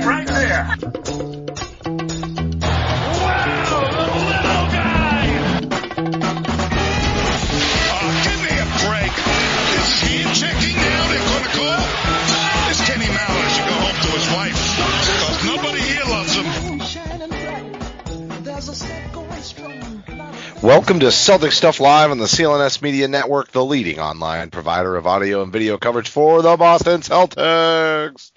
right there. Wow, the little guy. Give me a break. Is he checking out at Quantico? This Kenny should go home to his wife. Because nobody him. Welcome to Celtics Stuff Live on the CLNS Media Network, the leading online provider of audio and video coverage for the Boston Celtics.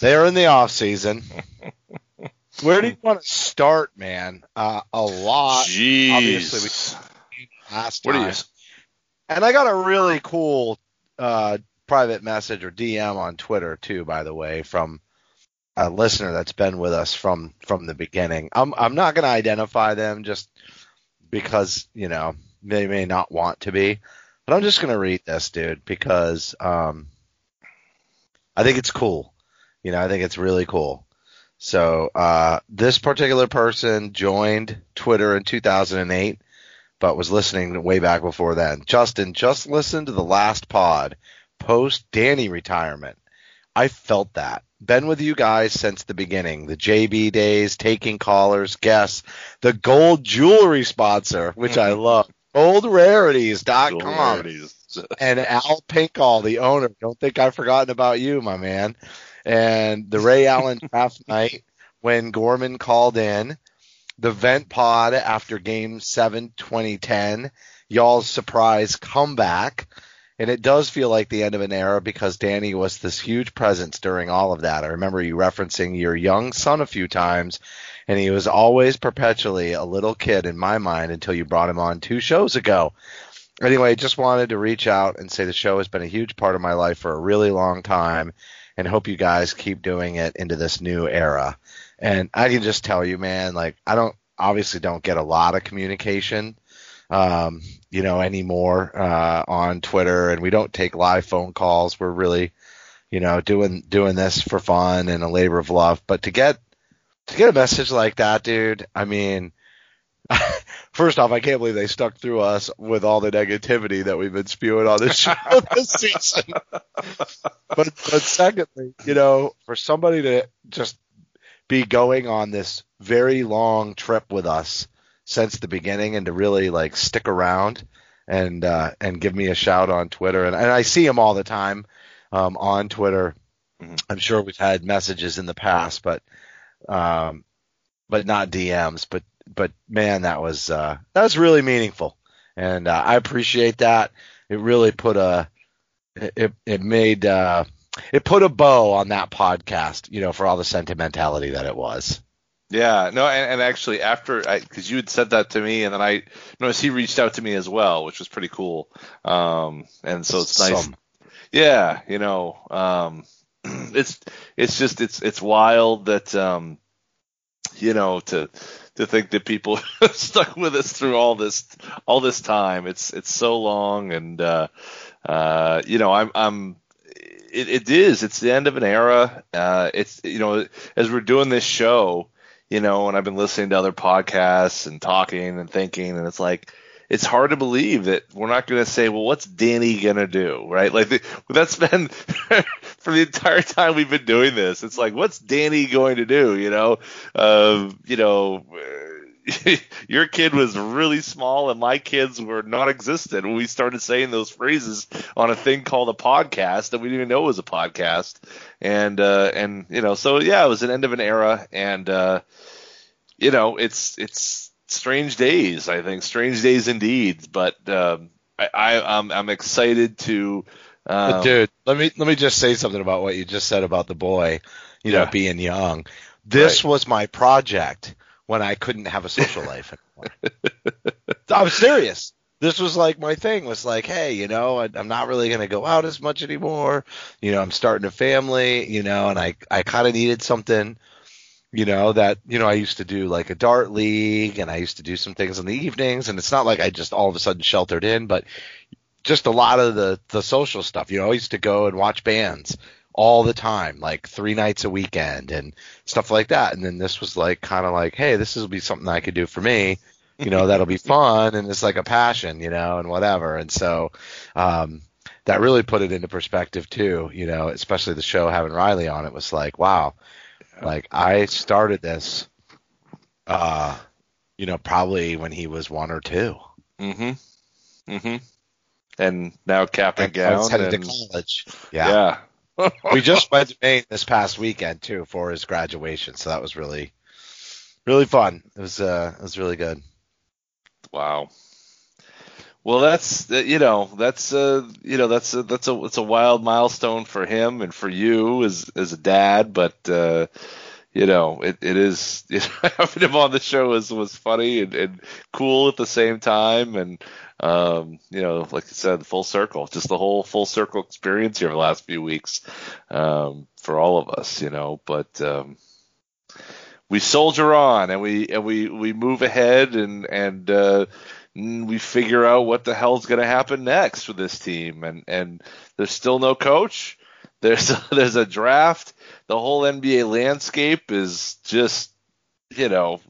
They are in the off season. Where do you want to start, man? Uh, a lot. Jeez. Obviously, we last What time. you? And I got a really cool uh, private message or DM on Twitter too, by the way, from a listener that's been with us from from the beginning. I'm I'm not going to identify them just because you know they may not want to be, but I'm just going to read this dude because um, I think it's cool. You know, I think it's really cool. So uh, this particular person joined Twitter in 2008 but was listening way back before then. Justin, just listen to the last pod post Danny retirement. I felt that. Been with you guys since the beginning. The JB days, taking callers, guests, the gold jewelry sponsor, which I love. Goldrarities.com. And Al Pinkall, the owner. Don't think I've forgotten about you, my man. And the Ray Allen draft night when Gorman called in the vent pod after game 7 2010 y'all's surprise comeback. And it does feel like the end of an era because danny was this huge presence during all of that. I remember you referencing your young son a few times and he was always perpetually a little kid in my mind until you brought him on two shows ago. Anyway just wanted to reach out and say the show has been a huge part of my life for a really long time and hope you guys keep doing it into this new era and I can just tell you, man, like I don't obviously don't get a lot of communication, um, you know, anymore uh, on Twitter, and we don't take live phone calls. We're really, you know, doing doing this for fun and a labor of love. But to get to get a message like that, dude, I mean. First off, I can't believe they stuck through us with all the negativity that we've been spewing on this show this season. But, but secondly, you know, for somebody to just be going on this very long trip with us since the beginning and to really like stick around and uh, and give me a shout on Twitter and, and I see him all the time um, on Twitter. Mhm. I'm sure we've had messages in the past, but um, but not DMs. But but man, that was uh, that was really meaningful, and uh, I appreciate that. It really put a it it made uh, it put a bow on that podcast, you know, for all the sentimentality that it was. Yeah, no, and, and actually after, because you had said that to me, and then I noticed he reached out to me as well, which was pretty cool. Um, and so it's nice. Some- Yeah, you know, um, it's it's just it's it's wild that um, you know to to think that people stuck with us through all this all this time. It's it's so long, and uh, uh, you know, I'm I'm it, it is. It's the end of an era. Uh, it's you know, as we're doing this show, you know, and I've been listening to other podcasts and talking and thinking, and it's like it's hard to believe that we're not going to say, well, what's Danny going to do, right? Like the, that's been for the entire time we've been doing this. It's like, what's Danny going to do? You know, uh, you know. your kid was really small and my kids were non-existent when we started saying those phrases on a thing called a podcast that we didn't even know was a podcast and uh and you know so yeah it was an end of an era and uh you know it's it's strange days i think strange days indeed but um i, I i'm i'm excited to um, dude, let me let me just say something about what you just said about the boy, you know, being young. This Right. was my project when I couldn't have a social life anymore. I'm serious. This was like my thing was like, hey, you know, I, I'm not really going to go out as much anymore. You know, I'm starting a family, you know, and I I kind of needed something, you know, that you know I used to do like a dart league and I used to do some things in the evenings, and it's not like I just all of a sudden sheltered in, but just a lot of the the social stuff. You know, I used to go and watch bands all the time, like three nights a weekend and stuff like that. And then this was like kind of like, hey, this will be something I could do for me. You know, that'll be fun and it's like a passion, you know, and whatever. And so um that really put it into perspective too, you know, especially the show having Riley on it was like, wow, Like I started this, uh, you know, probably when he was one or two. Mm-hmm. Mm-hmm. And now cap and And gown. headed And, to college. Yeah. yeah. we just went to Maine this past weekend too for his graduation, so that was really, really fun. It was uh, it was really good. Wow. Well, that's uh, you know that's uh you know that's a, that's a it's a wild milestone for him and for you as as a dad, but uh, you know it, it is you know, having him on the show was was funny and, and cool at the same time, and um you know like I said, full circle, just the whole full circle experience here the last few weeks um, for all of us, you know, but. um we soldier on and we and we we move ahead and and uh we figure out what the hell's going to happen next for this team and and there's still no coach there's a, there's a draft the whole NBA landscape is just you know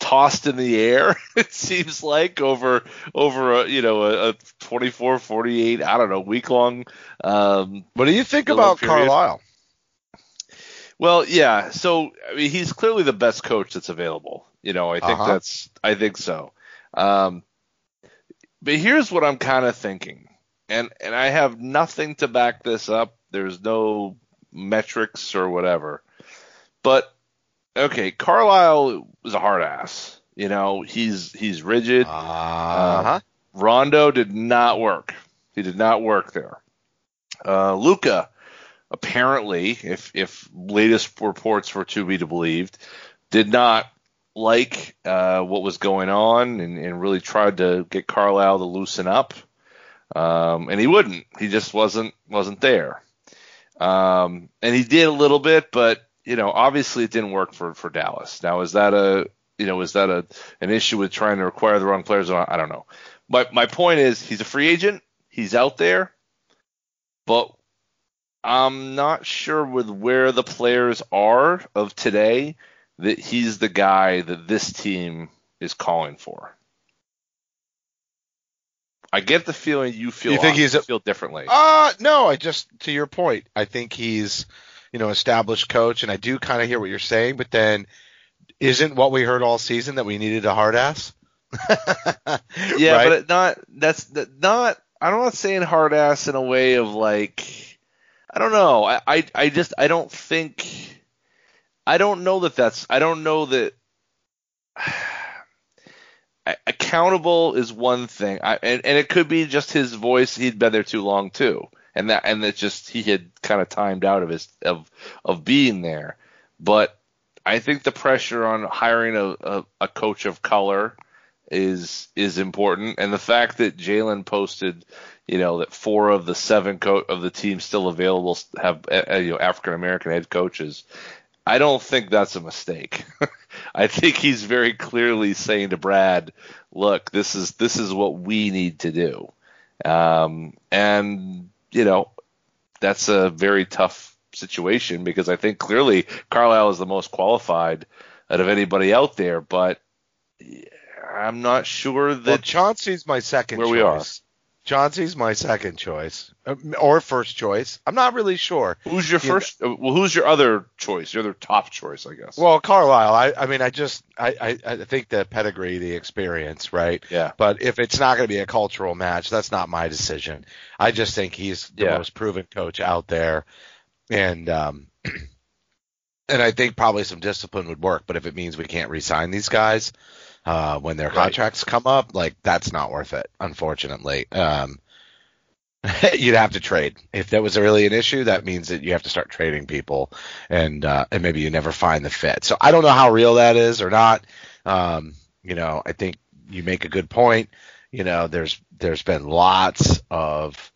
tossed in the air it seems like over over a you know a, a 24 48 I don't know week long um What do you think about period. Carlisle? Well, yeah. So I mean, he's clearly the best coach that's available. You know, I think Uh-huh. that's I think so. Um, but here's what I'm kind of thinking, and and I have nothing to back this up. There's no metrics or whatever. But okay, Carlisle is a hard ass. You know, he's he's rigid. Uh huh. Rondo did not work. He did not work there. Uh, Luka, apparently, if if latest reports were to be believed, did not like uh, what was going on and, and really tried to get Carlisle to loosen up. Um, and he wouldn't. He just wasn't wasn't there. Um, and he did a little bit, but you know, obviously it didn't work for for Dallas. Now, is that a you know is that a an issue with trying to acquire the wrong players? I don't know. My my point is he's a free agent. He's out there, but I'm not sure with where the players are of today that he's the guy that this team is calling for. I get the feeling you feel. You think he's a- feel differently? Uh no, I just to your point, I think he's you know established coach, and I do kind of hear what you're saying, but then isn't what we heard all season that we needed a hard ass? Yeah, Right? but it not that's that not. I'm not saying hard ass in a way of like. I don't know. I, I I just I don't think. I don't know that that's. I don't know that. Accountable is one thing, I, and and it could be just his voice. He'd been there too long too, and that and that just he had kind of timed out of his of of being there. But I think the pressure on hiring a, a, a coach of color is is important, and the fact that Jaylen posted, you know, that four of the seven co- of the teams still available have uh, you know African American head coaches. I don't think that's a mistake. I think he's very clearly saying to Brad, "Look, this is this is what we need to do," um, and you know, that's a very tough situation because I think clearly Carlisle is the most qualified out of anybody out there, but I'm not sure Well, that Chauncey's my second Where choice. we are. Chauncey's my second choice, Uh, or first choice. I'm not really sure. who's your you first. uh, Well, who's your other choice? Your other top choice, I guess. Well, Carlisle, I, I mean, I just, I, I, I think the pedigree, the experience, right? yeah, But if it's not going to be a cultural match, that's not my decision. I just think he's the Yeah. most proven coach out there, and um, and I think probably some discipline would work. But if it means we can't re-sign these guys uh, when their Right. contracts come up, like that's not worth it, unfortunately. Um, you'd have to trade if that was really an issue. That means that you have to start trading people, and uh, and maybe you never find the fit. So I don't know how real that is or not. Um, you know, I think you make a good point. You know, there's there's been lots of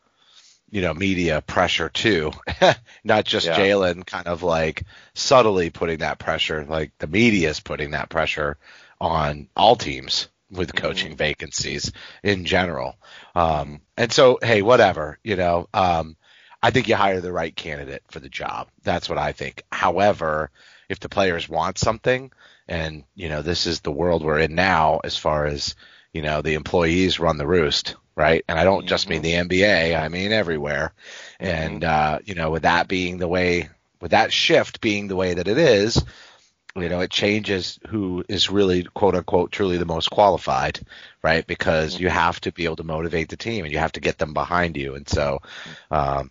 you know media pressure too, not just Yeah. Jaylen kind of like subtly putting that pressure. Like the media is putting that pressure on all teams with coaching vacancies in general. Um, and so, hey, whatever, you know, um, I think you hire the right candidate for the job. That's what I think. However, if the players want something, and you know, this is the world we're in now, as far as you know, the employees run the roost, right? And I don't just mean the NBA, I mean everywhere. And uh, you know, with that being the way with that shift being the way that it is, you know, it changes who is really quote unquote truly the most qualified, right? Because you have to be able to motivate the team and you have to get them behind you. And so, um,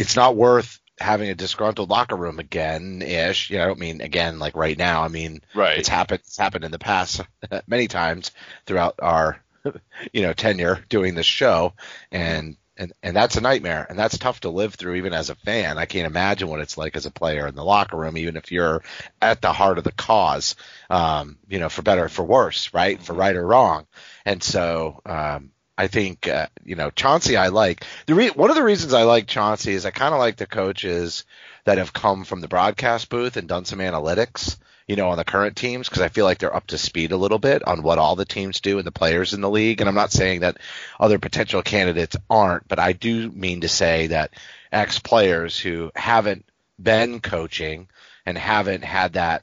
it's not worth having a disgruntled locker room again ish. You know, I don't mean again like right now. I mean, Right. it's happened, it's happened in the past many times throughout our, you know, tenure doing this show. And, and, and that's a nightmare and that's tough to live through even as a fan. I can't imagine what it's like as a player in the locker room, even if you're at the heart of the cause, um, you know, for better or for worse, right? For right or wrong. And so, um, I think, uh, you know, Chauncey, I like the re- one of the reasons I like Chauncey is I kind of like the coaches that have come from the broadcast booth and done some analytics, you know, on the current teams because I feel like they're up to speed a little bit on what all the teams do and the players in the league. And I'm not saying that other potential candidates aren't, but I do mean to say that ex players who haven't been coaching and haven't had that.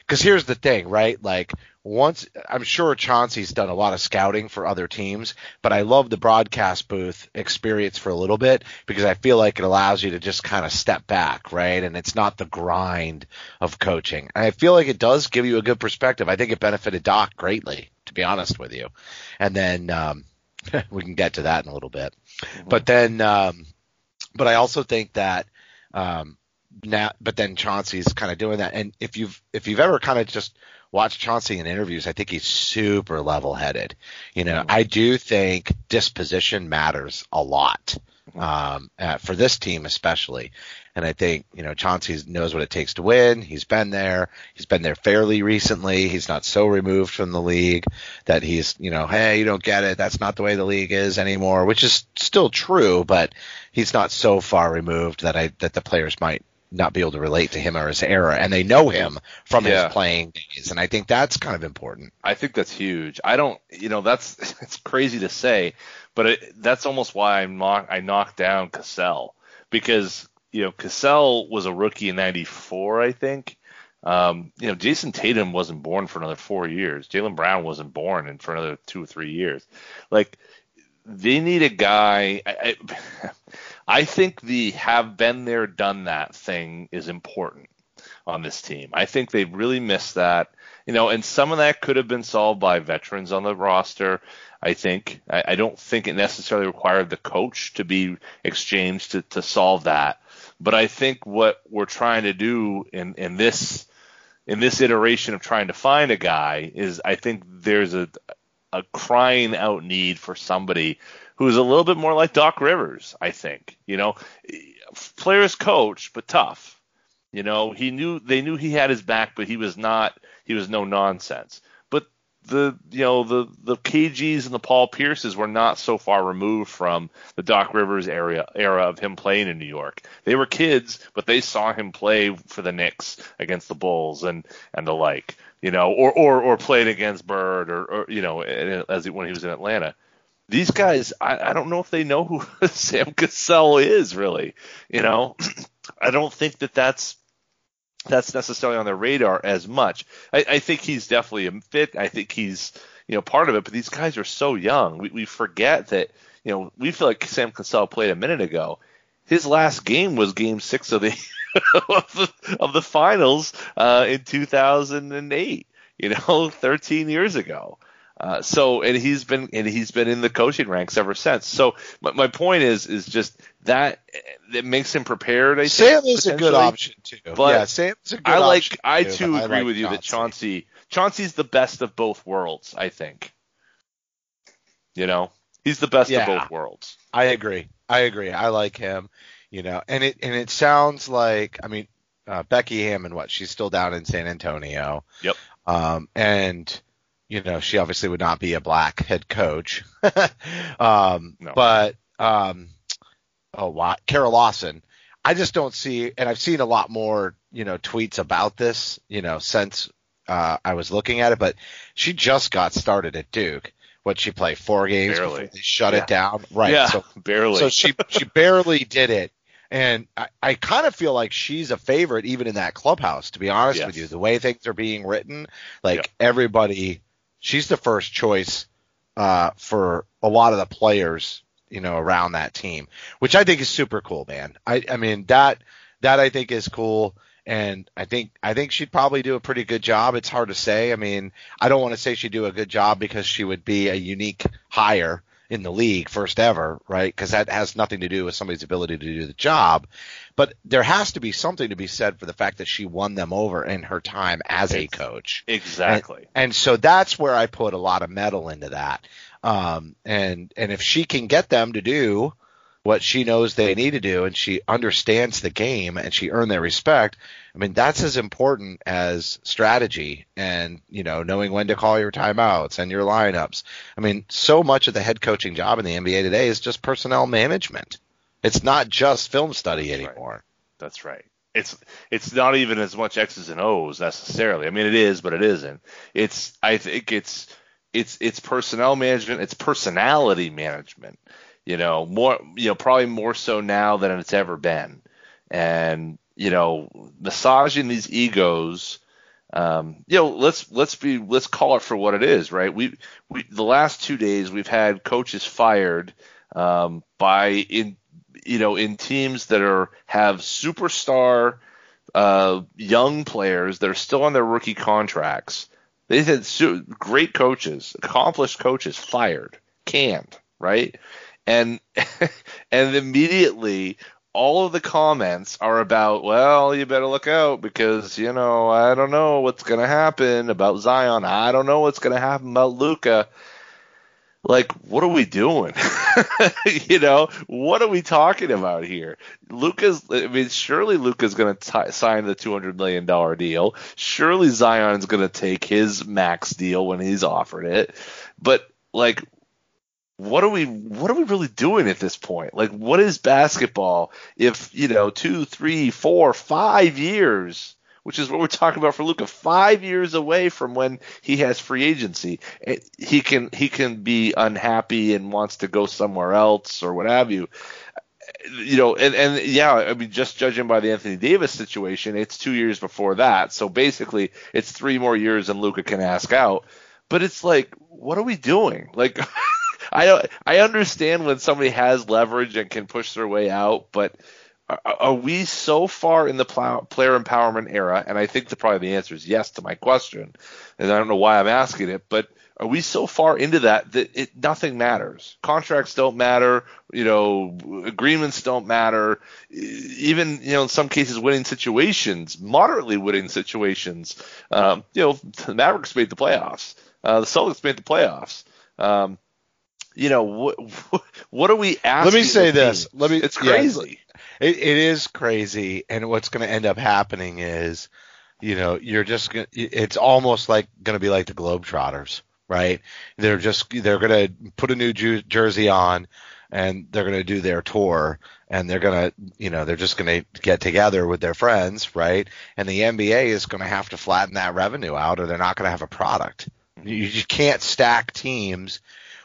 Because here's the thing, right? Like once I'm sure Chauncey's done a lot of scouting for other teams, but I love the broadcast booth experience for a little bit because I feel like it allows you to just kind of step back, right? And it's not the grind of coaching. And I feel like it does give you a good perspective. I think it benefited Doc greatly, to be honest with you. And then um, we can get to that in a little bit. But then, um, but I also think that um, now, but then Chauncey's kind of doing that. And if you've if you've ever kind of just watched Chauncey in interviews, I think he's super level headed. You know, I do think disposition matters a lot um, uh, for this team especially. And I think you know Chauncey knows what it takes to win. He's been there. He's been there fairly recently. He's not so removed from the league that he's you know hey you don't get it. That's not the way the league is anymore, which is still true, but he's not so far removed that I that the players might not be able to relate to him or his era, and they know him from Yeah. his playing days, and I think that's kind of important. I think that's huge. I don't, you know, that's it's crazy to say, but it, that's almost why I knock I knocked down Cassell because you know Cassell was a rookie in '94, I think. Um, you know, Jayson Tatum wasn't born for another four years. Jaylen Brown wasn't born in for another two or three years. Like they need a guy. I, I, I think the have been there, done that thing is important on this team. I think they really missed that. You know, and some of that could have been solved by veterans on the roster. I think. I, I don't think it necessarily required the coach to be exchanged to, to solve that. But I think what we're trying to do in, in this in this iteration of trying to find a guy is I think there's a a crying out need for somebody who's a little bit more like Doc Rivers, I think. You know, players coach, but tough. You know, he knew they knew he had his back, but he was not he was no nonsense. But the you know the the KGs and the Paul Pierces were not so far removed from the Doc Rivers area era of him playing in New York. They were kids, but they saw him play for the Knicks against the Bulls and and the like, you know, or or or played against Bird or, or you know as he, when he was in Atlanta. These guys, I, I don't know if they know who Sam Cassell is really. You know, I don't think that that's that's necessarily on their radar as much. I, I think he's definitely a fit. I think he's you know part of it. But these guys are so young. We, we forget that you know we feel like Sam Cassell played a minute ago. His last game was Game Six of the of the, of the finals uh, in 2008. You know, 13 years ago. Uh, so and he's been and he's been in the coaching ranks ever since. So my, my point is is just that that makes him prepared. I think, Sam is a good option too. But yeah, Sam's a good I like option I too, too agree like with you that Chauncey Chauncey's the best of both worlds. I think. You know, he's the best Yeah. of both worlds. I agree. I agree. I like him. You know, and it and it sounds like I mean uh, Becky Hammon. What she's still down in San Antonio. Yep. Um, and you know she obviously would not be a black head coach. um, No. but um, oh, what Kara Lawson. I just don't see, and I've seen a lot more, you know, tweets about this, you know, since uh, I was looking at it. But she just got started at Duke. What she play four games Barely. before they shut Yeah. it down, right? Yeah, So barely. so she she barely did it, and I, I kind of feel like she's a favorite even in that clubhouse. To be honest Yes. with you, the way things are being written, like everybody, she's the first choice uh, for a lot of the players, you know, around that team, which I think is super cool, man. I I mean that that I think is cool. And I think I think she'd probably do a pretty good job. It's hard to say. I mean, I don't want to say she'd do a good job because she would be a unique hire in the league, first ever, right? Because that has nothing to do with somebody's ability to do the job. But there has to be something to be said for the fact that she won them over in her time as a coach. Exactly. And, and so that's where I put a lot of metal into that. Um, and and if she can get them to do what she knows they need to do and she understands the game and she earned their respect, I mean that's as important as strategy and you know knowing when to call your timeouts and your lineups. I mean so much of the head coaching job in the NBA today is just personnel management. It's not just film study That's anymore. Right. That's right. It's it's not even as much X's and O's necessarily. I mean it is, but it isn't. It's I think it's it's it's personnel management, it's personality management. You know, more you know, probably more so now than it's ever been. And, you know, massaging these egos um, you know, let's let's be let's call it for what it is, right? We we the last two days we've had coaches fired um, by in you know in teams that are have superstar uh, young players that are still on their rookie contracts. They had su- great coaches, accomplished coaches fired, canned, right? And and immediately all of the comments are about, well, you better look out because you know I don't know what's going to happen about Zion. I don't know what's going to happen about Luka. Like, what are we doing? you know, what are we talking about here? Luka's, I mean, surely Luka's going to sign the $200 million deal. Surely Zion's going to take his max deal when he's offered it. But, like, what are we what are we really doing at this point? Like what is basketball if, you know, two, three, four, five years, which is what we're talking about for Luka five years away from when he has free agency. He can he can be unhappy and wants to go somewhere else or what have you. You know, and, and yeah, I mean, just judging by the Anthony Davis situation, it's two years before that. So basically, it's three more years and Luka can ask out. But it's like, what are we doing? Like, I I understand when somebody has leverage and can push their way out, but are, are we so far in the plow, player empowerment era? And I think the probably the answer is yes to my question, and I don't know why I'm asking it, but are we so far into that that it nothing matters? Contracts don't matter, you know, agreements don't matter. Even you know, in some cases, winning situations, moderately winning situations. Um, you know, the Mavericks made the playoffs. Uh, the Celtics made the playoffs. Um, you know, what what are we asking? Let me say this. Let me. It's yeah, crazy. It, it is crazy, and what's going to end up happening is, you know, you're just gonna, it's almost like going to be like the Globetrotters, right? They're just they're going to put a new ju- jersey on, and they're going to do their tour, and they're going to, you know, they're just going to get together with their friends, right? And the NBA is going to have to flatten that revenue out, or they're not going to have a product. Mm-hmm. You, you can't stack teams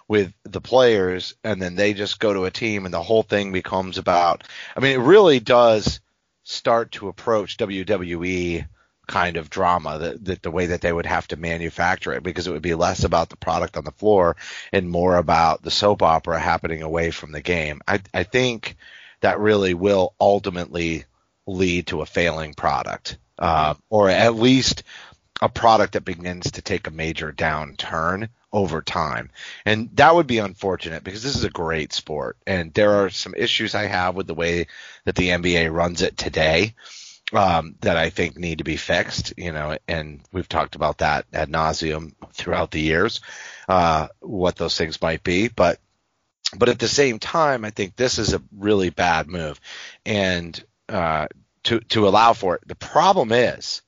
with the players and then they just go to a team and the whole thing becomes about I mean it really does start to approach WWE kind of drama that, that the way that they would have to manufacture it because it would be less about the product on the floor and more about the soap opera happening away from the game. I I think that really will ultimately lead to a failing product. Uh, or at least a product that begins to take a major downturn over time. And that would be unfortunate because this is a great sport. And there are some issues I have with the way that the NBA runs it today um, that I think need to be fixed, you know, and we've talked about that ad nauseum throughout the years, uh, what those things might be. But, but at the same time, I think this is a really bad move. And, uh, to, to allow for it. The problem is,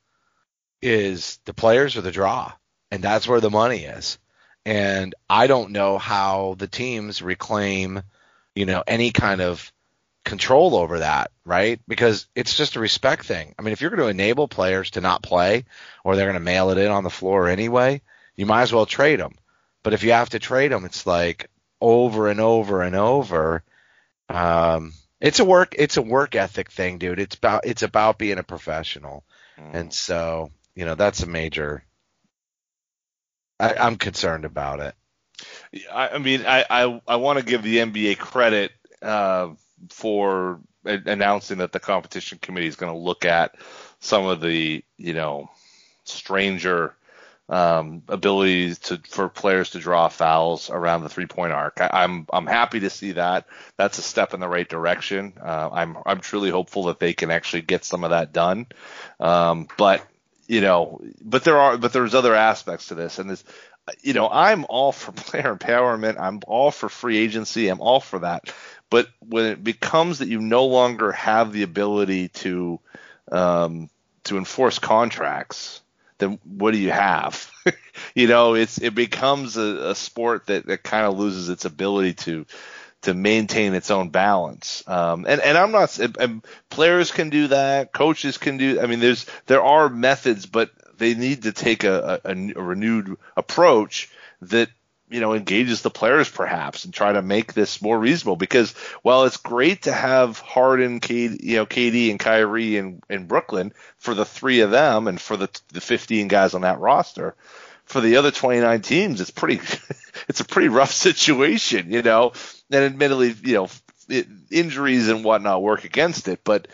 is the players or the draw and that's where the money is. And I don't know how the teams reclaim, you know, any kind of control over that, right? Because it's just a respect thing. I mean, if you're going to enable players to not play or they're going to mail it in on the floor anyway, you might as well trade them. But if you have to trade them, it's like over and over and over. Um, it's a work, it's a work ethic thing, dude. It's about, it's about being a professional. And so, you know, that's a major, I, I'm concerned about it. I, I mean, I, I, I want to give the NBA credit uh, for announcing that the competition committee is going to look at some of the you know stranger um, abilities to for players to draw fouls around the three point arc. I, am I'm, I'm happy to see that. That's a step in the right direction. Uh, I'm I'm truly hopeful that they can actually get some of that done. Um, but you know, but there are but there's other aspects to this, and this. You know, I'm all for player empowerment. I'm all for free agency. I'm all for that. But when it becomes that you no longer have the ability to um, to enforce contracts, then what do you have? you know, it's it becomes a, a sport that, that kind of loses its ability to to maintain its own balance. Um, and and I'm not and players can do that, coaches can do. I mean, there's there are methods, but they need to take a, a, a renewed approach that you know engages the players perhaps and try to make this more reasonable because while it's great to have Harden, KD, you know KD and Kyrie in, in Brooklyn for the three of them and for the the 15 guys on that roster for the other 29 teams it's pretty it's a pretty rough situation you know and admittedly you know it, injuries and whatnot work against it but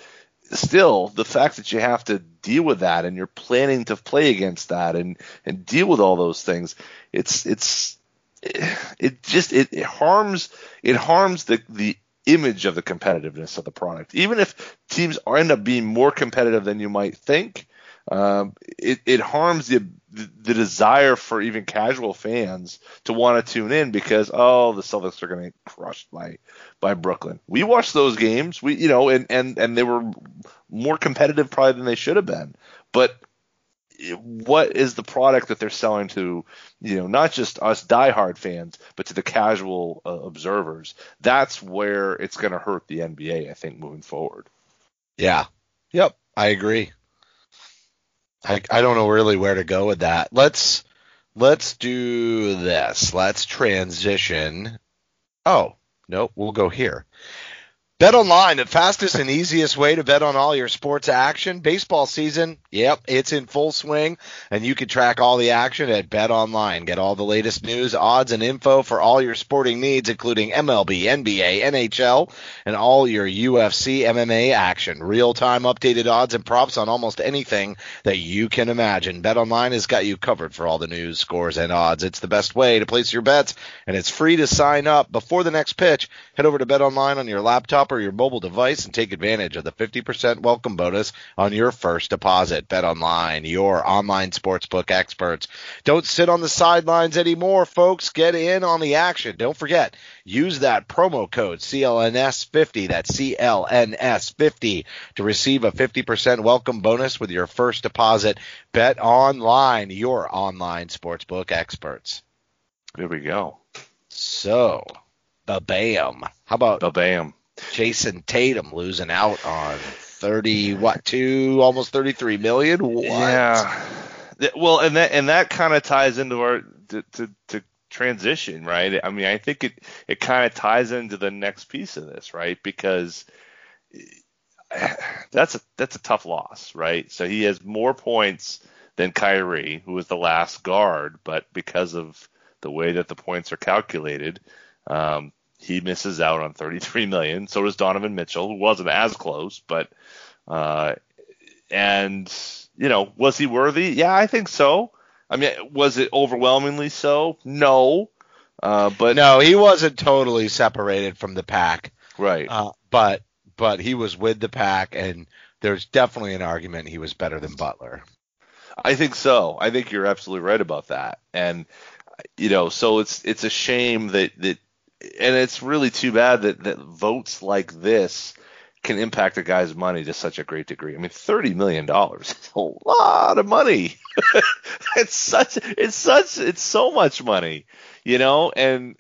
still the fact that you have to deal with that and you're planning to play against that and and deal with all those things it's it's it just it, it harms it harms the the image of the competitiveness of the product. Even if teams end up being more competitive than you might think, um, it, it harms the the desire for even casual fans to want to tune in because oh the Celtics are going to get crushed by by Brooklyn. We watched those games, we you know, and and and they were more competitive probably than they should have been, but what is the product that they're selling to, you know, not just us diehard fans, but to the casual uh, observers? That's where it's going to hurt the NBA, I think, moving forward. Yeah. Yep. I agree. I, I don't know really where to go with that. Let's let's do this. Let's transition. Oh, no, we'll go here. Bet online, the fastest and easiest way to bet on all your sports action. Baseball season, yep, it's in full swing, and you can track all the action at Bet Online. Get all the latest news, odds, and info for all your sporting needs, including MLB, NBA, NHL, and all your UFC, MMA action. Real time updated odds and props on almost anything that you can imagine. Bet Online has got you covered for all the news, scores, and odds. It's the best way to place your bets, and it's free to sign up. Before the next pitch, head over to Bet Online on your laptop laptop or your mobile device and take advantage of the 50% welcome bonus on your first deposit. Bet online, your online sportsbook experts. Don't sit on the sidelines anymore, folks. Get in on the action. Don't forget, use that promo code CLNS50, that's CLNS50, to receive a 50% welcome bonus with your first deposit. Bet online, your online sportsbook experts. There we go. So, bam. How about bam? Jayson Tatum losing out on thirty what two almost thirty three million. What? Yeah. Well, and that and that kind of ties into our to, to, to transition, right? I mean, I think it it kind of ties into the next piece of this, right? Because that's a that's a tough loss, right? So he has more points than Kyrie, who was the last guard, but because of the way that the points are calculated, um, he misses out on 33 million. So does Donovan Mitchell, who wasn't as close, but uh, and you know, was he worthy? Yeah, I think so. I mean, was it overwhelmingly so? No. Uh, but no, he wasn't totally separated from the pack. Right. Uh, but but he was with the pack, and there's definitely an argument he was better than Butler. I think so. I think you're absolutely right about that. And you know, so it's it's a shame that that and it's really too bad that, that votes like this can impact a guy's money to such a great degree. I mean, thirty million dollars is a lot of money. it's such, it's such, it's so much money, you know, and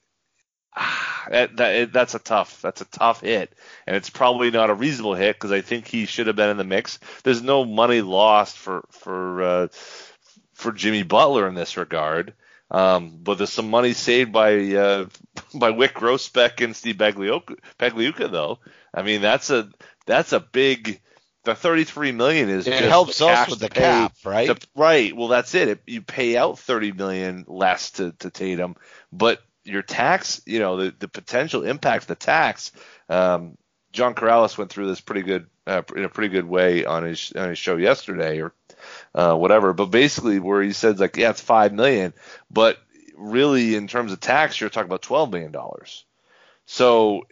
ah, that, that that's a tough, that's a tough hit, and it's probably not a reasonable hit because I think he should have been in the mix. There's no money lost for for uh, for Jimmy Butler in this regard. Um, but there's some money saved by uh, by Wyc Grousbeck and Steve Pagliuca, Pagliuca, though. I mean, that's a that's a big. The 33 million is it helps us with the pay, cap, right? To, right. Well, that's it. it. You pay out 30 million less to, to Tatum, but your tax, you know, the, the potential impact of the tax um, John Karalis went through this pretty good uh, in a pretty good way on his on his show yesterday or uh, whatever. But basically, where he says like, yeah, it's five million, but really in terms of tax, you're talking about twelve million dollars. So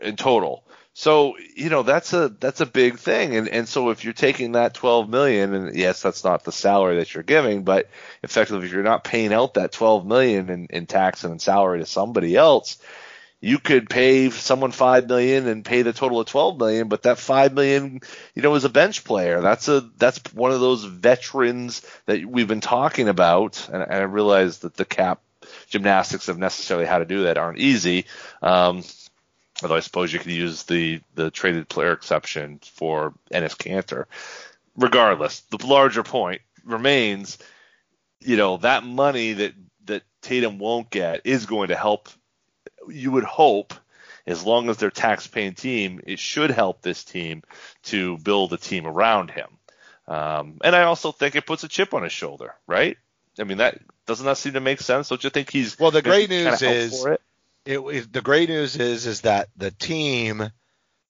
in total. So you know that's a that's a big thing, and and so if you're taking that 12 million, and yes, that's not the salary that you're giving, but effectively if you're not paying out that 12 million in, in tax and in salary to somebody else, you could pay someone five million and pay the total of 12 million, but that five million, you know, is a bench player. That's a that's one of those veterans that we've been talking about, and, and I realize that the cap gymnastics of necessarily how to do that aren't easy. Um, Although I suppose you could use the the traded player exception for Enes Kanter. Regardless, the larger point remains, you know, that money that that Tatum won't get is going to help. You would hope, as long as they're tax-paying team, it should help this team to build a team around him. Um, and I also think it puts a chip on his shoulder, right? I mean, that doesn't that seem to make sense? Don't you think he's Well, the great news is it? it, it, the great news is is that the team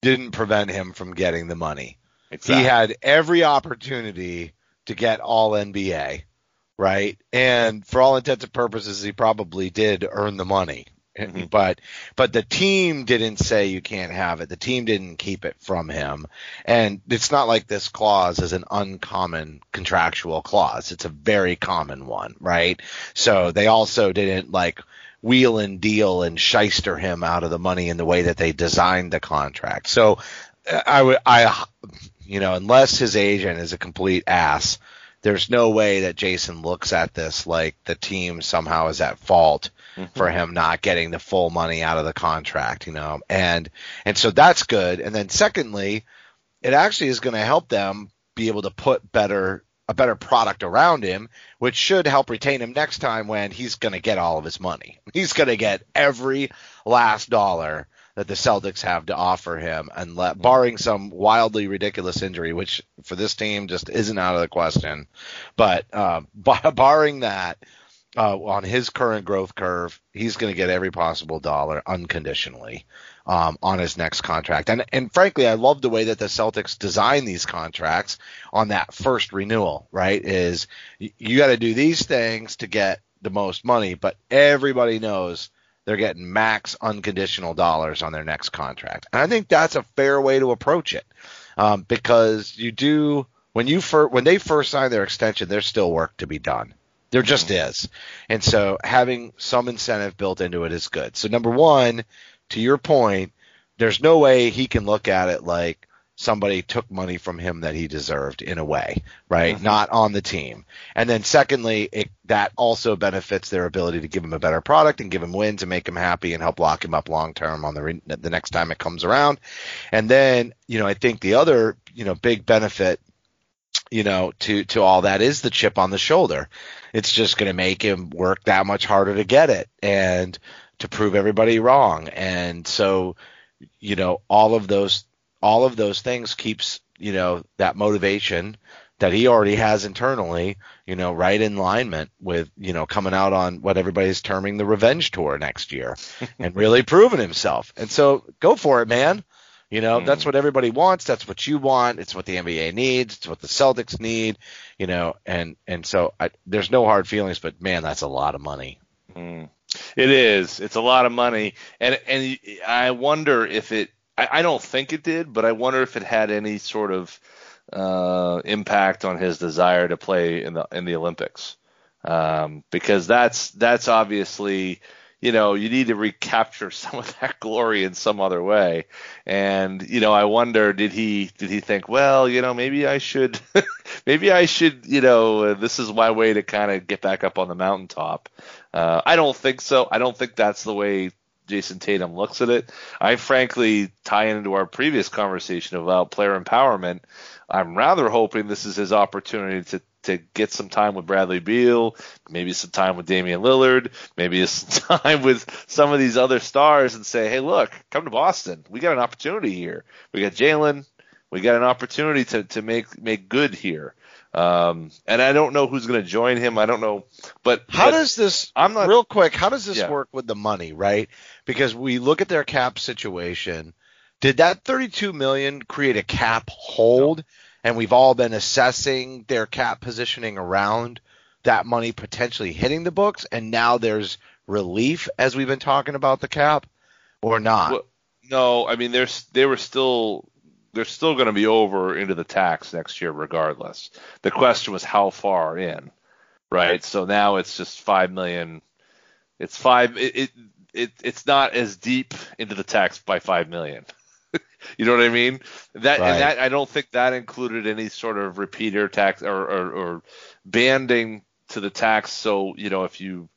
didn't prevent him from getting the money. Exactly. He had every opportunity to get all NBA, right? And for all intents and purposes, he probably did earn the money. Mhm. But but the team didn't say you can't have it. The team didn't keep it from him. And it's not like this clause is an uncommon contractual clause. It's a very common one, right? So they also didn't like wheel and deal and shyster him out of the money in the way that they designed the contract. So I would, I, you know, unless his agent is a complete ass, there's no way that Jayson looks at this like the team somehow is at fault for him not getting the full money out of the contract, you know, and, and so that's good. And then secondly, it actually is going to help them be able to put better a better product around him, which should help retain him next time when he's going to get all of his money. He's going to get every last dollar that the Celtics have to offer him, and barring some wildly ridiculous injury, which for this team just isn't out of the question. But uh, bar- barring that, uh, on his current growth curve, he's going to get every possible dollar unconditionally um, on his next contract. And and frankly, I love the way that the Celtics design these contracts on that first renewal. Right, is you got to do these things to get the most money, but everybody knows they're getting max unconditional dollars on their next contract. And I think that's a fair way to approach it um, because you do when you fir- when they first sign their extension, there's still work to be done. There just mm-hmm. is. And so having some incentive built into it is good. So number one, to your point, there's no way he can look at it like somebody took money from him that he deserved in a way, right? Mm-hmm. Not on the team. And then secondly, it, that also benefits their ability to give him a better product and give him wins and make him happy and help lock him up long term on the re- the next time it comes around. And then, you know, I think the other, you know, big benefit you know, to to all that is the chip on the shoulder. It's just going to make him work that much harder to get it and to prove everybody wrong. And so, you know, all of those all of those things keeps, you know, that motivation that he already has internally, you know, right in alignment with, you know, coming out on what everybody's terming the revenge tour next year and really proving himself. And so go for it, man. You know, Mm. that's what everybody wants. That's what you want. It's what the NBA needs. It's what the Celtics need. You know, and and so I, there's no hard feelings, but man, that's a lot of money. Mm. It is. It's a lot of money, and and I wonder if it. I, I don't think it did, but I wonder if it had any sort of uh, impact on his desire to play in the in the Olympics, um, because that's that's obviously you know you need to recapture some of that glory in some other way, and you know I wonder did he did he think well you know maybe I should maybe I should you know uh, this is my way to kind of get back up on the mountaintop. Uh, I don't think so. I don't think that's the way Jayson Tatum looks at it. I frankly tie into our previous conversation about player empowerment. I'm rather hoping this is his opportunity to to get some time with Bradley Beal, maybe some time with Damian Lillard, maybe some time with some of these other stars, and say, hey, look, come to Boston. We got an opportunity here. We got Jaylen. We got an opportunity to to make make good here. Um, and I don't know who's going to join him. I don't know, but How but does this I'm not- real quick? How does this Yeah. work with the money, right? Because we look at their cap situation. did that 32 million create a cap hold and we've all been assessing their cap positioning around that money potentially hitting the books and now there's relief as we've been talking about the cap or not? Well, no, I mean there's they were still they're still going to be over into the tax next year regardless. The question was how far in, right? So now it's just five million. It's five. It, it, it it's not as deep into the tax by five million. You know what I mean? That Right. and that I don't think that included any sort of repeater tax or, or, or banding to the tax. So you know if you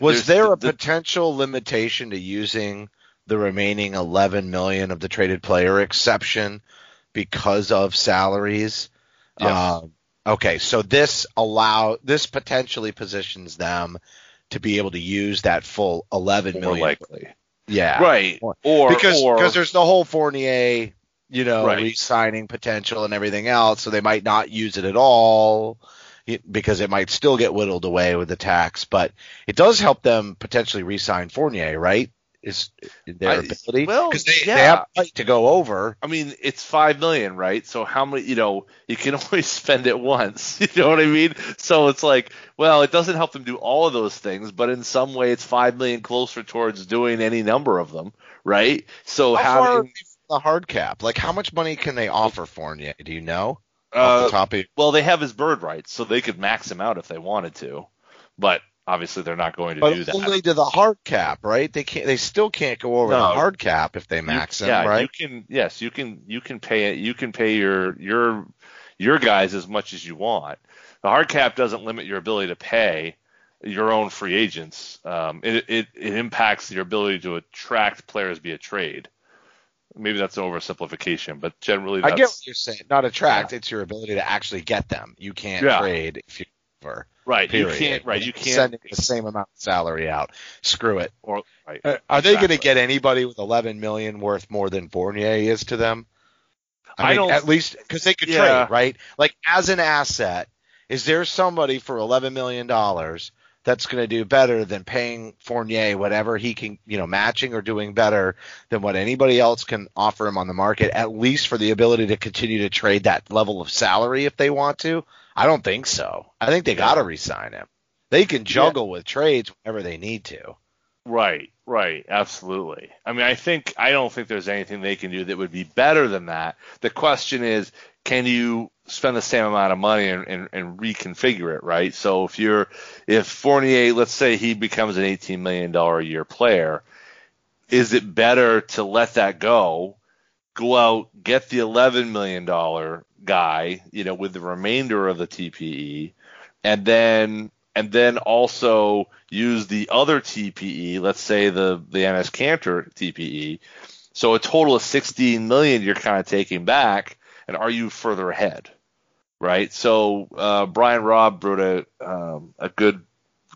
Was there the- a the- potential limitation to using the remaining 11 million of the traded player exception because of salaries? Yes. Um, okay, so this allow this potentially positions them to be able to use that full 11 more million. likely, Yeah. right? Or- because or, because there's the whole Fournier, you know, Right. re-signing potential and everything else, so they might not use it at all because it might still get whittled away with the tax. But it does help them potentially re-sign Fournier, right? Is their I- they well, because they, yeah. they have a right to go over. I mean, it's five million, right? So how many? You know, you can only spend it once. You know what I mean? So it's like, well, it doesn't help them do all of those things, but in some way, it's five million closer towards doing any number of them, right? So How far are having, they from the hard cap? Like how much money can they offer Fournier? Do you know? Uh, the top of well, they have his bird rights, so they could max him out if they wanted to, but obviously they're not going to do but that. only to the hard cap, right? They can't. They still can't go over the hard cap if they You- max him, yeah, right? you can. Yes, you can. You can pay it. You can pay your your your guys as much as you want. The hard cap doesn't limit your ability to pay your own free agents. Um, it, it it impacts your ability to attract players via trade. Maybe that's an oversimplification, but generally I that's get what you're saying. Not attract. It's your ability to actually get them. You can't Yeah. trade if you right. Period. You can't. Right. You can't. sending the same amount of salary out. Screw it. Or right. Uh, Are they going to get anybody with 11 million worth more than Fournier is to them? I mean, don't- At least because they could Yeah. trade, right? Like as an asset, is there somebody for 11 million dollars that's going to do better than paying Fournier whatever he can, you know, matching or doing better than what anybody else can offer him on the market, at least for the ability to continue to trade that level of salary if they want to? I don't think so. I think they got to re-sign him. They can juggle with trades whenever they need to. Right, right, absolutely. I mean, I think I don't think there's anything they can do that would be better than that. The question is, can you spend the same amount of money and, and, and reconfigure it, right? So if you're if Fournier, let's say he becomes an 18 million dollar a year player, is it better to let that go, go out, get the 11 million dollar guy, you know, with the remainder of the TPE, and then and then also use the other TPE, let's say the the Enes Kanter TPE. So a total of 16 million you're kind of taking back, and are you further ahead? Right. So uh, Brian Robb wrote a um, a good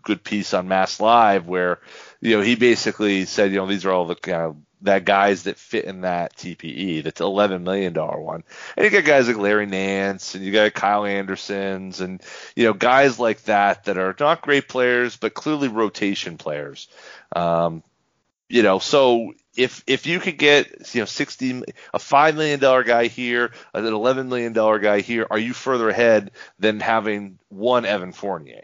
good piece on Mass Live where you know he basically said you know these are all the kind of that guys that fit in that TPE, that's eleven million dollar one. And you got guys like Larry Nance and you got Kyle Andersons and you know guys like that that are not great players but clearly rotation players. Um, you know, so if if you could get you know sixty a five million dollar guy here, an eleven million dollar guy here, are you further ahead than having one Evan Fournier?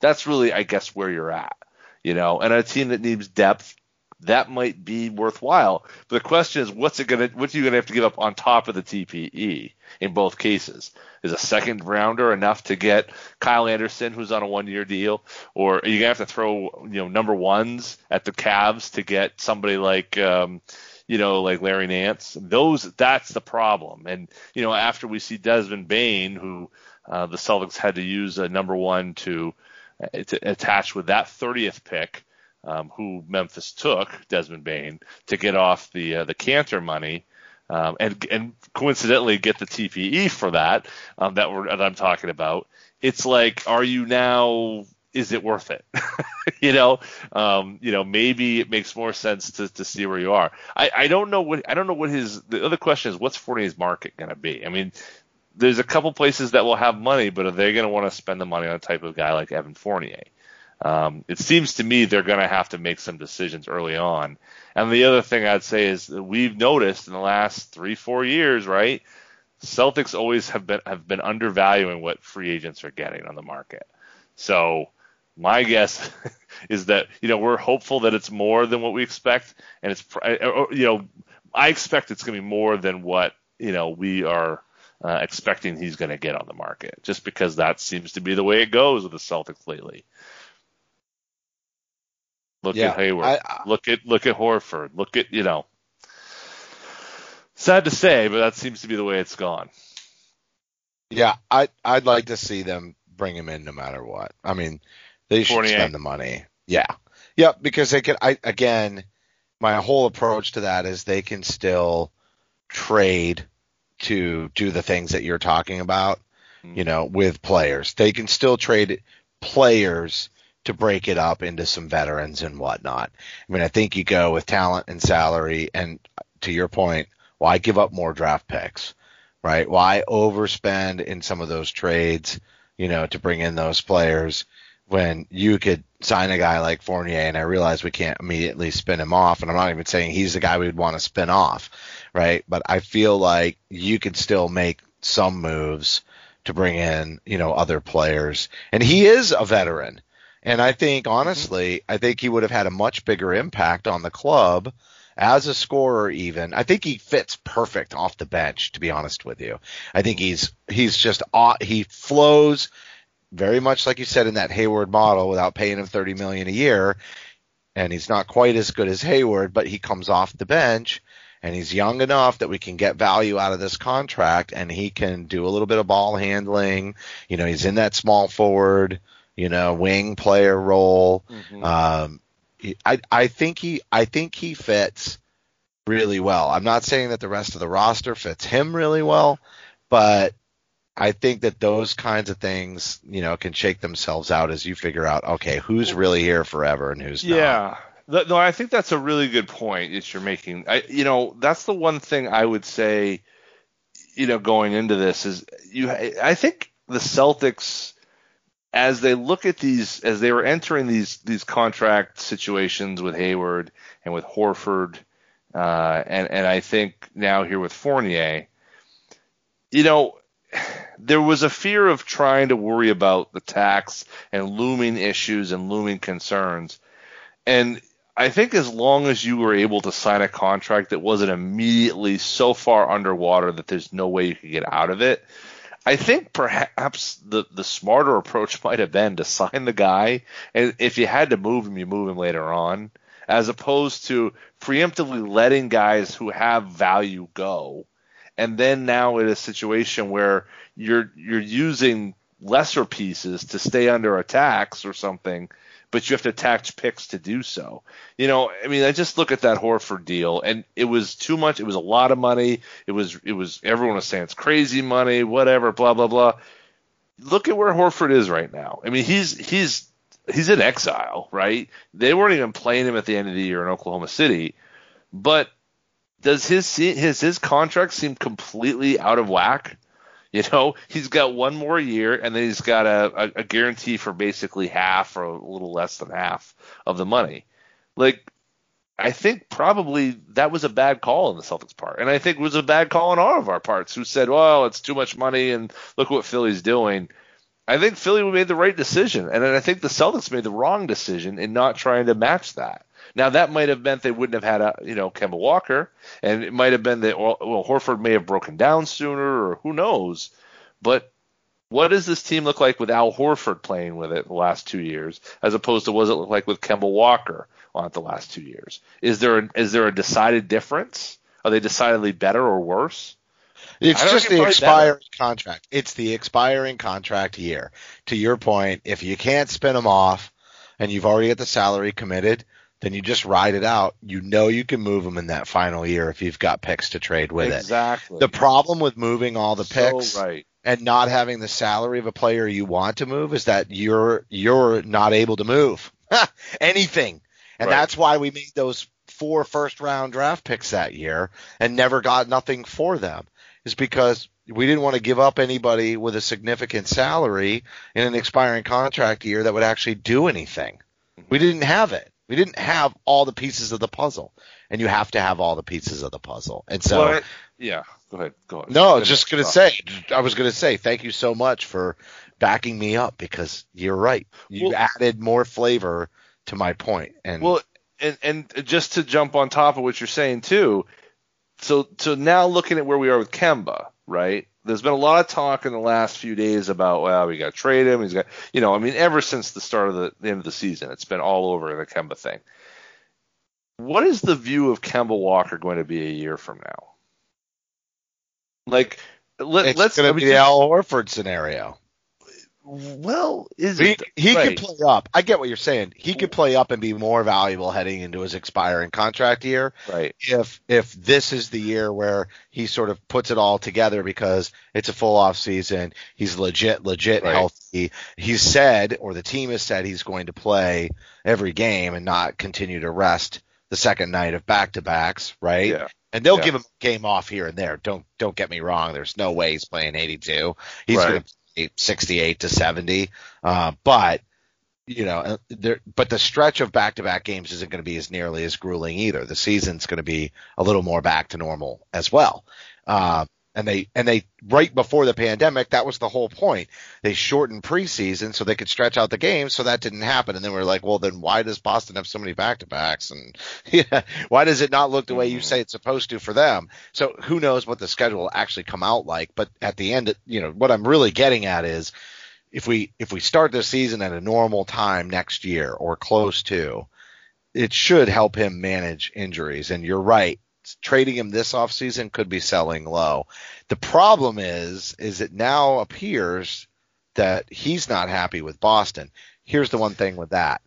That's really, I guess, where you're at. You know, and a team that needs depth, that might be worthwhile. But the question is, what's it gonna, What are you gonna have to give up on top of the TPE in both cases? Is a second rounder enough to get Kyle Anderson, who's on a one-year deal, or are you gonna have to throw, you know, number ones at the Cavs to get somebody like, um, you know, like Larry Nance? Those, that's the problem. And you know, after we see Desmond Bane, who uh, the Celtics had to use a number one to, uh, to attach with that 30th pick um, who Memphis took, Desmond Bane, to get off the uh, the Kanter money, um, and and coincidentally get the TPE for that um, that we're that I'm talking about. It's like, are you now? Is it worth it? you know, um, you know, maybe it makes more sense to, to see where you are. I, I don't know what I don't know what his. The other question is, what's Fournier's market going to be? I mean, there's a couple places that will have money, but are they going to want to spend the money on a type of guy like Evan Fournier? Um, it seems to me they're going to have to make some decisions early on. And the other thing I'd say is that we've noticed in the last three, four years, right? Celtics always have been have been undervaluing what free agents are getting on the market. So my guess is that you know we're hopeful that it's more than what we expect, and it's you know I expect it's going to be more than what you know we are uh, expecting he's going to get on the market, just because that seems to be the way it goes with the Celtics lately. Look Yeah, at Hayward. I- I- look at look at Horford. Look at you know. Sad to say, but that seems to be the way it's gone. Yeah, I I'd like to see them bring him in no matter what. I mean, they should spend the money. Yeah, yeah, because they can. I again, my whole approach to that is they can still trade to do the things that you're talking about. Hmm. You know, with players, they can still trade players to break it up into some veterans and whatnot. I mean, I think you go with talent and salary, and to your point, why give up more draft picks? right? Why overspend in some of those trades, you know, to bring in those players when you could sign a guy like Fournier? And I realize we can't immediately spin him off, and I'm not even saying he's the guy we'd want to spin off, right? But I feel like you could still make some moves to bring in, you know, other players. And he is a veteran. And I think mm-hmm. honestly, I think he would have had a much bigger impact on the club as a scorer even. I think he fits perfect off the bench to be honest with you. I think mm-hmm. he's he's just he flows very much like you said in that Hayward model without paying him 30 million a year and he's not quite as good as Hayward, but he comes off the bench and he's young enough that we can get value out of this contract and he can do a little bit of ball handling. You know, he's in that small forward, you know, wing player role. Um, I I think he I think he fits really well. I'm not saying that the rest of the roster fits him really well, but I think that those kinds of things, you know, can shake themselves out as you figure out, okay, who's really here forever and who's not. Yeah. No, I think that's a really good point that you're making. I, you know, that's the one thing I would say, you know, going into this is you. I think the Celtics, as they look at these, as they were entering these these contract situations with Hayward and with Horford, uh, and and I think now here with Fournier, you know, there was a fear of trying to worry about the tax and looming issues and looming concerns. And I think as long as you were able to sign a contract that wasn't immediately so far underwater that there's no way you could get out of it, I think perhaps the the smarter approach might have been to sign the guy, and if you had to move him, you move him later on, as opposed to preemptively letting guys who have value go, and then now in a situation where you're you're using lesser pieces to stay under a tax or something, but you have to attach picks to do so. You know, I mean, I just look at that Horford deal, and it was too much. It was a lot of money. It was it was everyone was saying it's crazy money, whatever, blah blah blah. Look at where Horford is right now. I mean, he's he's he's in exile, right? They weren't even playing him at the end of the year in Oklahoma City, but does his his his contract seem completely out of whack? You know, he's got one more year, and then he's got a, a, a guarantee for basically half or a little less than half of the money. Like, I think probably that was a bad call on the Celtics' part, and I think it was a bad call on all of our parts. Who said, "Well, it's too much money," and look what Philly's doing. I think Philly made the right decision, and I think the Celtics made the wrong decision in not trying to match that. Now that might have meant they wouldn't have had a you know Kemba Walker, and it might have been that well Horford may have broken down sooner, or who knows. But what does this team look like with Al Horford playing with it the last two years, as opposed to what does it look like with Kemba Walker on it the last two years? Is there a, is there a decided difference? Are they decidedly better or worse? It's just the expiring contract. It's the expiring contract year. To your point, if you can't spin them off and you've already got the salary committed, then you just ride it out. You know you can move them in that final year if you've got picks to trade with it. exactly. The problem with moving all the picks So right. and not having the salary of a player you want to move is that you're you're not able to move anything. And Right. that's why we made those four first round draft picks that year and never got nothing for them. Is because we didn't want to give up anybody with a significant salary in an expiring contract year that would actually do anything. Mm-hmm. We didn't have it. We didn't have all the pieces of the puzzle, and you have to have all the pieces of the puzzle. And so, Well, yeah, go ahead. Go ahead. no, Finish. just gonna say, I was gonna say, thank you so much for backing me up because you're right. You Well- added more flavor to my point. point, and Well, and and just to jump on top of what you're saying too, so so now looking at where we are with Kemba, right? There's been a lot of talk in the last few days about well, we got to trade him. He's got, you know, I mean, ever since the start of the, the end of the season, it's been all over the Kemba thing. What is the view of Kemba Walker going to be a year from now? Like, let, gonna I mean, be the Al Horford scenario. Well, is He, it? he right. could play up. I get what you're saying. He could play up and be more valuable heading into his expiring contract year right. if if this is the year where he sort of puts it all together because it's a full off season. He's legit, legit Right. healthy. He's said, or the team has said, he's going to play every game and not continue to rest the second night of back to backs, right? Yeah. And they'll Yeah. give him a game off here and there. Don't don't get me wrong. There's no way he's playing 82. He's Right. going to 68 to 70. Uh, but you know, there, but the stretch of back-to-back games isn't going to be as nearly as grueling either. The season's going to be a little more back to normal as well. Uh, and they and they right before the pandemic, that was the whole point. They shortened preseason so they could stretch out the games, so that didn't happen. And then we're like, well, then why does Boston have so many back-to-backs? And yeah, why does it not look the way you mm-hmm. say it's supposed to for them? So who knows what the schedule will actually come out like? But at the end, you know, what I'm really getting at is if we if we start the season at a normal time next year or close to, it should help him manage injuries. And you're right, trading him this offseason could be selling low. The problem is is it now appears that he's not happy with Boston. Here's the one thing with that.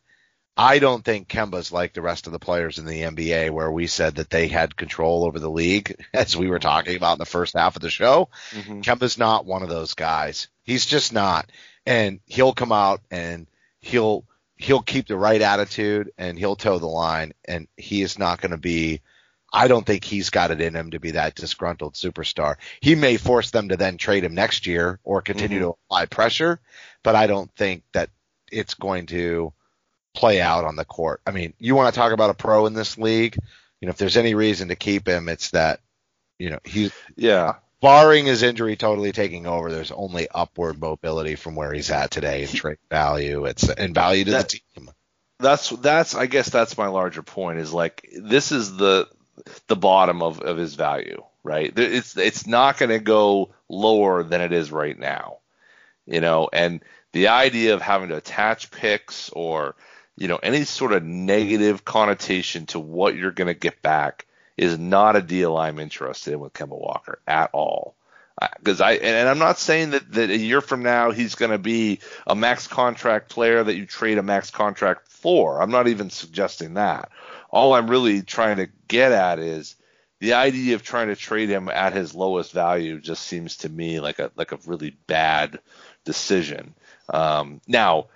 I don't think Kemba's like the rest of the players in the NBA where we said that they had control over the league as we were talking about in the first half of the show. Mhm. Kemba's not one of those guys. He's just not. And he'll come out and he'll he'll keep the right attitude and he'll toe the line and he is not going to be I don't think he's got it in him to be that disgruntled superstar. He may force them to then trade him next year or continue mm-hmm. to apply pressure, but I don't think that it's going to play out on the court. I mean, you want to talk about a pro in this league? You know, if there's any reason to keep him, it's that you know, he's Yeah. barring his injury totally taking over, there's only upward mobility from where he's at today in trade value. It's and value to That- the team. that's that's I guess that's my larger point is like this is the the bottom of, of his value, right? It's it's not going to go lower than it is right now, you know. And the idea of having to attach picks or you know any sort of negative connotation to what you're going to get back is not a deal I'm interested in with Kemba Walker at all. Because I and I'm not saying that, that a year from now he's going to be a max contract player that you trade a max contract for. I'm not even suggesting that. All I'm really trying to get at is the idea of trying to trade him at his lowest value just seems to me like a like a really bad decision. Um, now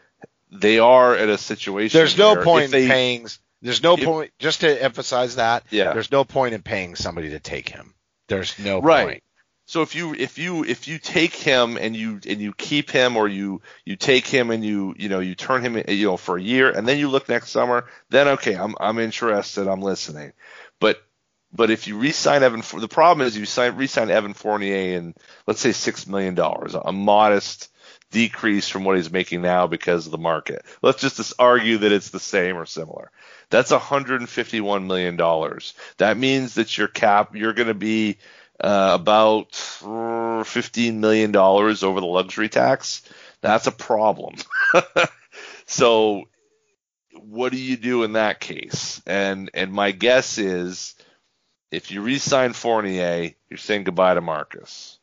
they are at a situation. There's no where point they- in paying. There's no if- point. Just to emphasize that, Yeah. there's no point in paying somebody to take him. There's no Right. point. So if you if you if you take him and you and you keep him or you you take him and you you know you turn him you know for a year and then you look next summer then okay I'm I'm interested I'm listening. But but if you re-sign Evan the problem is you sign re-sign Evan Fournier and let's say six million dollars a modest decrease from what he's making now because of the market. Let's just argue that it's the same or similar. That's 151 million dollars. That means that your cap you're going to be uh, about fifteen million dollars over the luxury tax. That's a problem. so, what do you do in that case? And and my guess is, if you re-sign Fournier, you're saying goodbye to Marcus.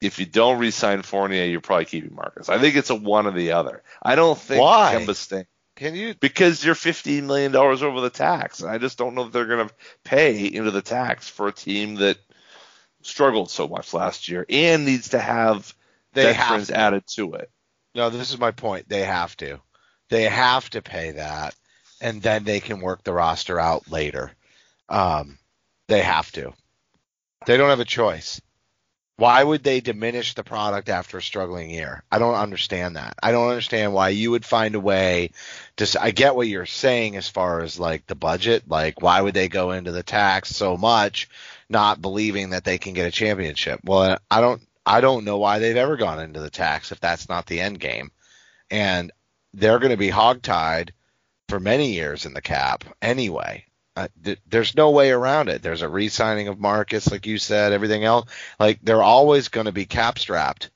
If you don't re-sign Fournier, you're probably keeping Marcus. I think it's a one or the other. I don't think Why? Staying Can you? because you're fifteen million dollars over the tax. And I just don't know if they're going to pay into the tax for a team that struggled so much last year and needs to have They have veterans to. added to it. No, this is my point. They have to. They have to pay that, and then they can work the roster out later. Um, they have to. They don't have a choice. Why would they diminish the product after a struggling year? I don't understand that. I don't understand why you would find a way to. I get what you're saying as far as like the budget. Like, why would they go into the tax so much, not believing that they can get a championship? Well, I don't. I don't know why they've ever gone into the tax if that's not the end game. And they're going to be hogtied for many years in the cap anyway. Uh, th- there's no way around it. There's a re-signing of Marcus, like you said, everything else. Like they're always going to be cap strapped,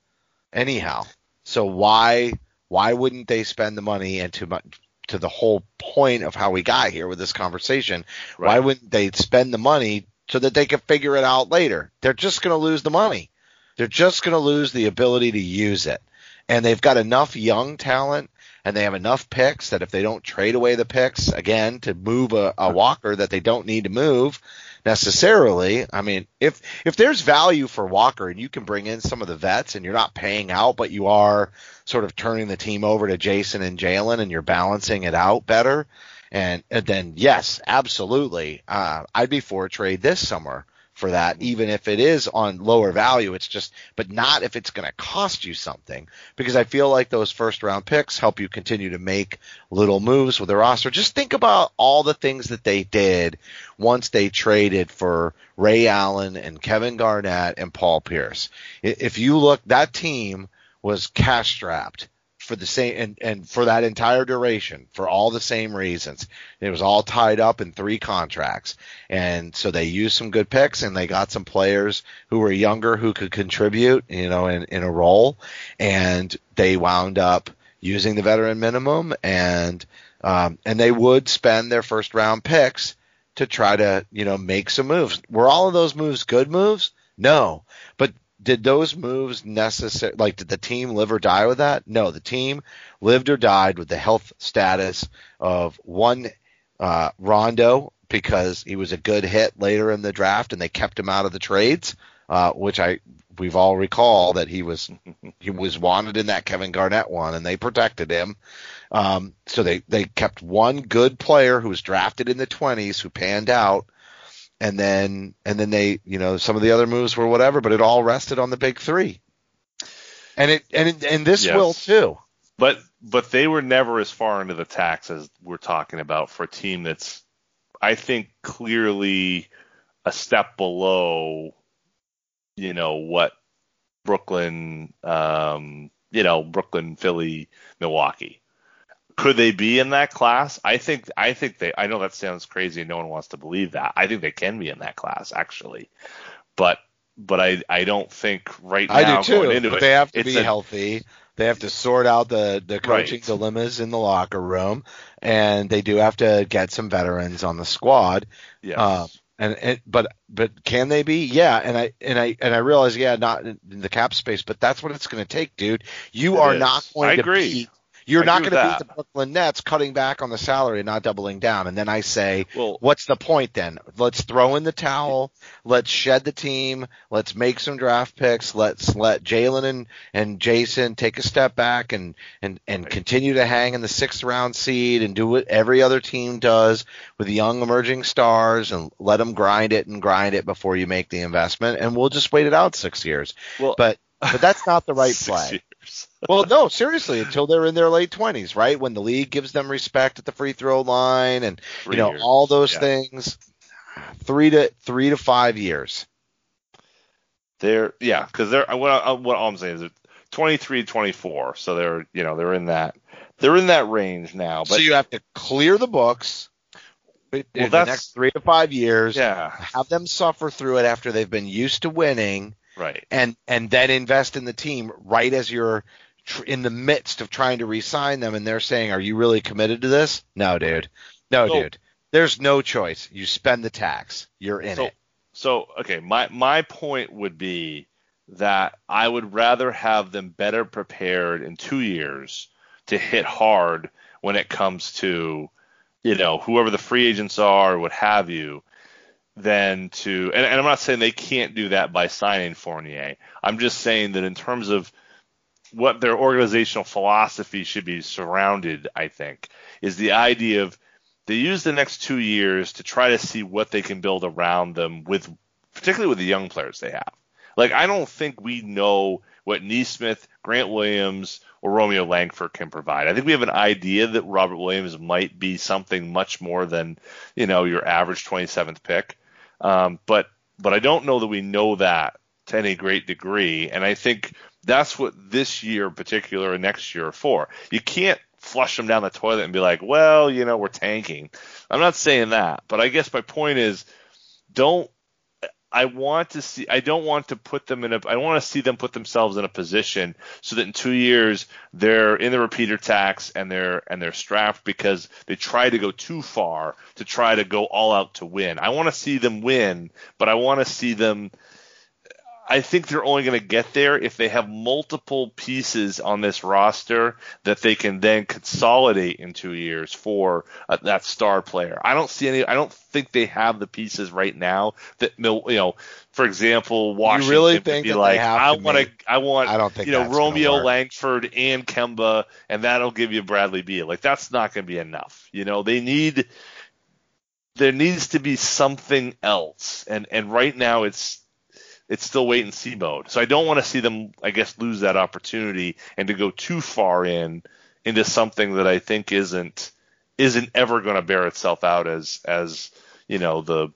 anyhow. So why why wouldn't they spend the money and to to the whole point of how we got here with this conversation? Why wouldn't they spend the money so that they can figure it out later? They're just going to lose the money. They're just going to lose the ability to use it. And they've got enough young talent and they have enough picks that if they don't trade away the picks again to move a, a Walker that they don't need to move necessarily, I mean, if if there's value for Walker and you can bring in some of the vets and you're not paying out, but you are sort of turning the team over to Jayson and Jaylen and you're balancing it out better, and, and then yes, absolutely, uh, I'd be for a trade this summer for that, even if it is on lower value. It's just, but not if it's going to cost you something, because I feel like those first round picks help you continue to make little moves with the roster. Just think about all the things that they did once they traded for Ray Allen and Kevin Garnett and Paul Pierce. If you look, that team was cash strapped for the same and, and for that entire duration for all the same reasons. It was all tied up in three contracts. And so they used some good picks and they got some players who were younger who could contribute, you know, in, in a role. And they wound up using the veteran minimum and um, and they would spend their first round picks to try to, you know, make some moves. Were all of those moves good moves? No. But did those moves necessary like did the team live or die with that? No, the team lived or died with the health status of one uh, Rondo because he was a good hit later in the draft and they kept him out of the trades, uh, which I we've all recall that he was he was wanted in that Kevin Garnett one and they protected him. Um, so they they kept one good player who was drafted in the 20s who panned out and then and then they you know some of the other moves were whatever but it all rested on the big 3. And it and it, and this Yes. will too. But but they were never as far into the tax as we're talking about for a team that's I think clearly a step below you know what Brooklyn um you know Brooklyn Philly Milwaukee could they be in that class I think I think they I know that sounds crazy and no one wants to believe that I think they can be in that class actually but but I I don't think right now I do going too. into But it they have to be a- healthy. They have to sort out the the coaching Right. dilemmas in the locker room, and they do have to get some veterans on the squad. yes. Um, and it, but but can they be? Yeah, and I and I and I realize, yeah, not in in the cap space, but that's what it's going to take, dude. You It are is. not going I to agree. beat. You're I not going to beat the Brooklyn Nets cutting back on the salary and not doubling down. And then I say, well what's the point then? Let's throw in the towel. Let's shed the team. Let's make some draft picks. Let's let Jaylen and, and Jayson take a step back and, and, and Right. continue to hang in the sixth round seed and do what every other team does with young emerging stars and let them grind it and grind it before you make the investment. And we'll just wait it out six years. well But, but that's not the right play years. well, no, seriously, until they're in their late twenties, right? When the league gives them respect at the free throw line, and Three you know years. all those Yeah. things. Three to three to five years. They're yeah, because they're what, I- what all I'm saying is they're 23, 24, so they're you know they're in that they're in that range now. But so you have to clear the books in the next three to five years. yeah, Have them suffer through it after they've been used to winning, right. and and then invest in the team right as you're tr- in the midst of trying to re-sign them, and they're saying, "Are you really committed to this?" No, dude. No, So- dude. There's no choice. You spend the tax. You're in so it. so okay, my my point would be that I would rather have them better prepared in two years to hit hard when it comes to you know whoever the free agents are or what have you than to and, and I'm not saying they can't do that by signing Fournier. I'm just saying that in terms of what their organizational philosophy should be surrounded, I think, is the idea of they use the next two years to try to see what they can build around them with particularly with the young players they have. Like I don't think we know what Nesmith, Grant Williams, or Romeo Langford can provide. I think we have an idea that Robert Williams might be something much more than you know your average 27th pick, um, but but I don't know that we know that to any great degree. And I think that's what this year in particular and next year are for. You can't flush them down the toilet and be like, well, you know, we're tanking. I'm not saying that, but I guess my point is don't I want to see I don't want to put them in a I want to see them put themselves in a position so that in 2 years they're in the repeater tax and they're and they're strapped because they try to go too far to try to go all out to win. I want to see them win, but I want to see them I think they're only going to get there if they have multiple pieces on this roster that they can then consolidate in two years for uh, that star player. I don't see any. I don't think they have the pieces right now that you know. For example, Washington really would think be like, I want to, I want, I don't think you know, Romeo. Langford and Kemba, and that'll give you Bradley Beal. Like that's not going to be enough. You know, they need there needs to be something else, and and right now it's it's still wait and see mode. So I don't want to see them, I guess, lose that opportunity and to go too far in into something that I think isn't isn't ever going to bear itself out as as you know the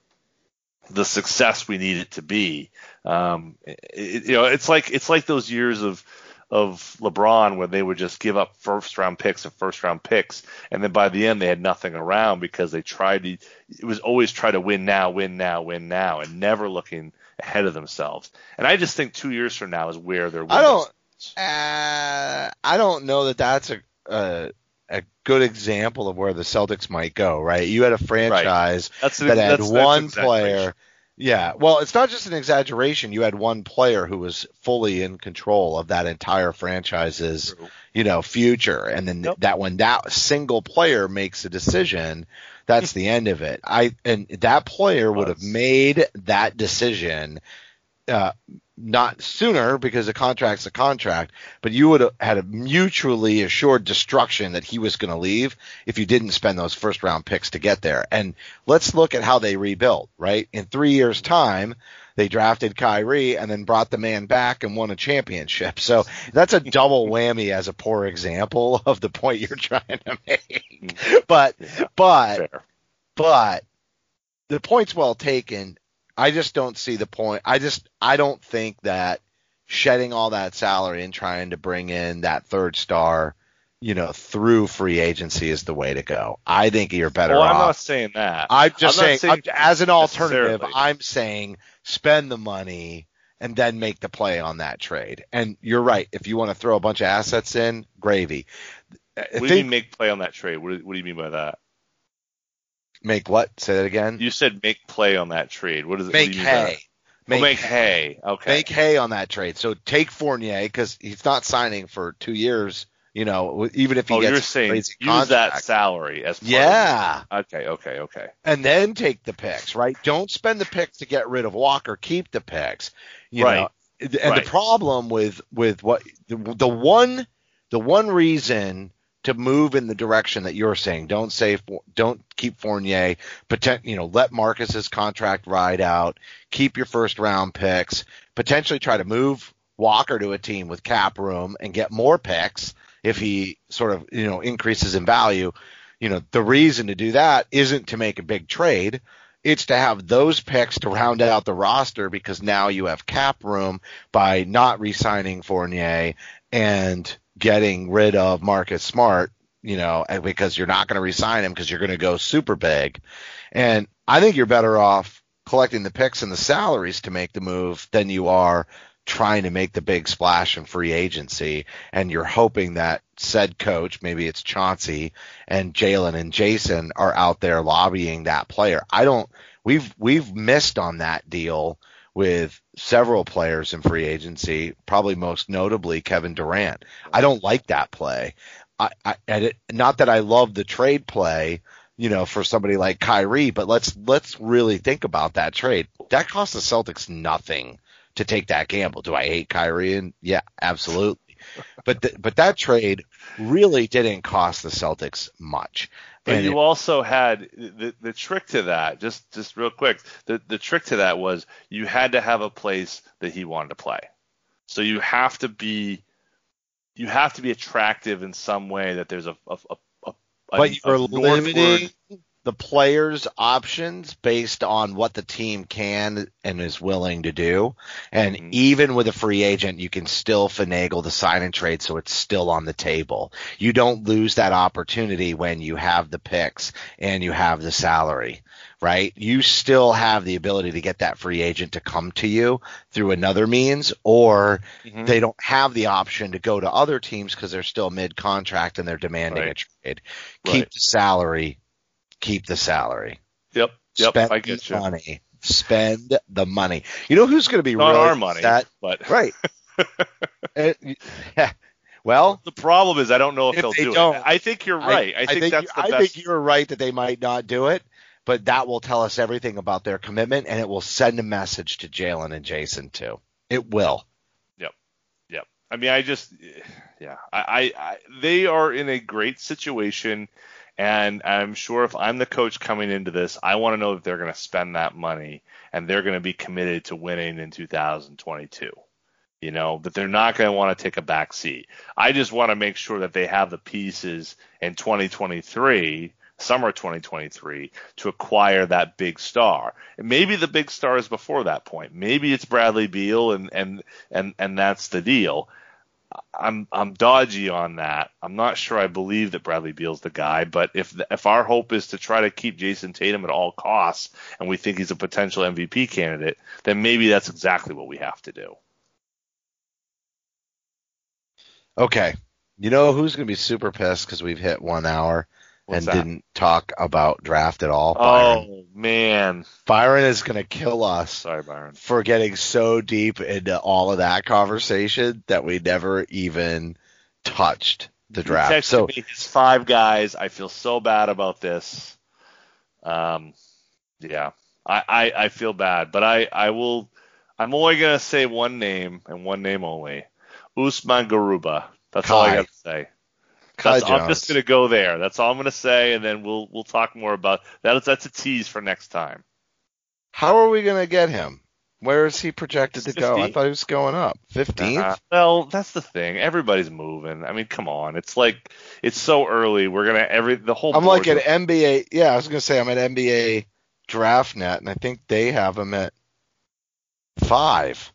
the success we need it to be. Um, it, you know, it's like it's like those years of of LeBron when they would just give up first round picks and first round picks, and then by the end they had nothing around because they tried to. It was always try to win now, win now, win now, and never looking ahead of themselves. And I just think two years from now is where they're. I don't. Uh, I don't know that that's a, a a good example of where the Celtics might go. Right? You had a franchise That's that had that's- one player. Yeah, well, it's not just an exaggeration. You had one player who was fully in control of that entire franchise's, True. you know, future, and then Yep. that when that single player makes a decision, that's the end of it. I and that player would have made that decision, uh, not sooner because a contract's a contract, but you would have had a mutually assured destruction that he was going to leave if you didn't spend those first round picks to get there. And let's look at how they rebuilt, right? In three years time, they drafted Kyrie and then brought the man back and won a championship. So that's a double whammy as a poor example of the point you're trying to make. Mm-hmm. But, Yeah, but, fair. but the point's well taken. I just don't see the point. I just I don't think that shedding all that salary and trying to bring in that third star, you know, through free agency is the way to go. I think you're better Well, I'm not saying that. I'm just I'm saying, saying I'm- as an alternative. I'm saying spend the money and then make the play on that trade. And you're right. If you want to throw a bunch of assets in, gravy. I What do you mean make play on that trade? What do, what do you mean by that? make what? Say that again. You said make play on that trade. What does it make what do you mean hay. Oh, make hay. Okay. make hay on that trade. So take Fournier because he's not signing for two years. You know, even if he oh, gets you're saying crazy use that salary as part Yeah. Okay. Okay. Okay. and then take the picks. Right? Don't spend the picks to get rid of Walker. Keep the picks. You Right. know, and Right. the problem with with what the, the one the one reason to move in the direction that you're saying, don't say don't keep Fournier, potent, you know, let Marcus's contract ride out, keep your first round picks, potentially try to move Walker to a team with cap room and get more picks if he sort of, you know, increases in value. You know, the reason to do that isn't to make a big trade. It's to have those picks to round out the roster because now you have cap room by not re-signing Fournier and getting rid of Marcus Smart, you know, because you're not going to re-sign him because you're going to go super big. And I think you're better off collecting the picks and the salaries to make the move than you are trying to make the big splash in free agency. And you're hoping that said coach, maybe it's Chauncey and Jaylen and Jayson are out there lobbying that player. I don't, we've, we've missed on that deal with several players in free agency, probably most notably Kevin Durant. I don't like that play. I, I it, not that I love the trade play, you know, for somebody like Kyrie, but let's let's really think about that trade. That cost the Celtics nothing to take that gamble. Do I hate Kyrie? And yeah, absolutely. but th- but that trade really didn't cost the Celtics much. But And you it- also had the the trick to that. Just just real quick, the the trick to that was you had to have a place that he wanted to play. So you have to be you have to be attractive in some way that there's a a, a, a a but you're northward- limiting the players' options based on what the team can and is willing to do. And Mhm. even with a free agent, you can still finagle the sign and trade so it's still on the table. You don't lose that opportunity when you have the picks and you have the salary, right? You still have the ability to get that free agent to come to you through another means or Mhm. they don't have the option to go to other teams because they're still mid contract and they're demanding a trade. Keep Right. the salary. Keep the salary. Yep. Yep. Spend I get the you. money. Spend the money. You know who's going to be Not really our money, upset? but Right. Uh, yeah. Well, the problem is I don't know if, If they'll they do don't- it. I think you're right. I, think, that's the I best. think you're right that they might not do it, but that will tell us everything about their commitment, and it will send a message to Jaylen and Jayson too. It will. Yep. Yep. I mean, I just, yeah, I, I, I, they are in a great situation, and I'm sure if I'm the coach coming into this, I want to know that they're going to spend that money and they're going to be committed to winning in 2022. You know, that they're not going to want to take a back seat. I just want to make sure that they have the pieces in 2023, summer 2023, to acquire that big star. And maybe the big star is before that point. Maybe it's Bradley Beal, and and and and that's the deal. I'm I'm dodgy on that. I'm not sure I believe that Bradley Beal's the guy, but if if our hope is to try to keep Jayson Tatum at all costs, and we think he's a potential MVP candidate, then maybe that's exactly what we have to do. Okay. You know who's going to be super pissed because we've hit one hour What's and that? didn't talk about draft at all? Byron. Oh man, Byron is going to kill us sorry, Byron. for getting so deep into all of that conversation that we never even touched the draft. texted So me his five guys. I feel so bad about this. Um, yeah, I, I, I feel bad, but I, I will. I'm only gonna say one name and one name only. Usman Garuba. That's all I Kai. got to say. That's, I'm just gonna go there. That's all I'm gonna say, and then we'll we'll talk more about that. That's a tease for next time. how are we going to get him? Where is he projected to go? I thought he was going up. 15th? Uh, well, that's the thing. Everybody's moving. I mean, come on. It's like it's so early. We're gonna every the whole. I'm like at NBA. Yeah, I was going to say I'm at NBA Draft Net, and I think they have him at five.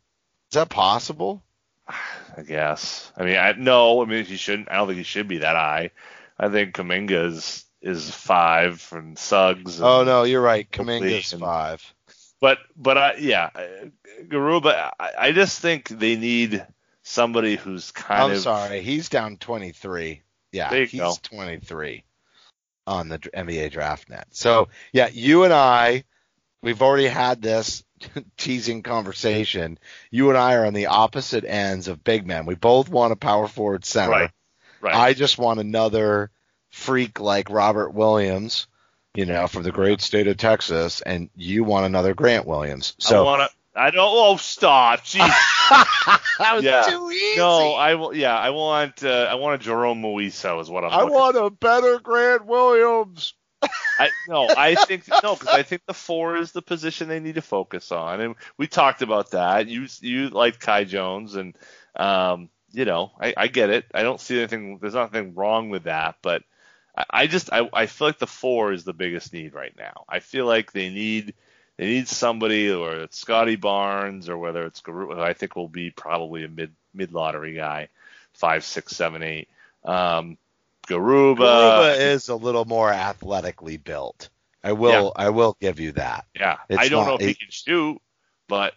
Is that possible? I guess. I mean, I no. I mean, he shouldn't. I don't think he should be that high. I think Kuminga is is five and Suggs. And, Oh no, you're right. Kuminga's and- five. But but I yeah, Garuba. I, I just think they need somebody who's kind of I'm sorry, he's down 23. Yeah, he's go. 23 on the NBA Draft Net. So yeah, you and I, we've already had this teasing conversation. You and I are on the opposite ends of big men. We both want a power forward center. right. Right. I just want another freak like Robert Williams, you know, from the great state of Texas, and you want another Grant Williams. I So want to. I don't. Oh, stop. Jeez. that was Yeah. too easy. no, I will. Yeah, I want. Uh, I want a Jerome Moiso is what I'm. I want a better Grant Williams. I no, I think no, because I think the four is the position they need to focus on, and we talked about that. You you like Kai Jones, and um, you know, I, I get it. I don't see anything. There's nothing wrong with that, but I, I just I, I feel like the four is the biggest need right now. I feel like they need they need somebody, or it's Scottie Barnes, or whether it's Garu, I think will be probably a mid mid lottery guy, five, six, seven, eight. Um, Garuba, Garuba is a little more athletically built. I will I will give you that. Yeah, It's I don't know not- if he can shoot, but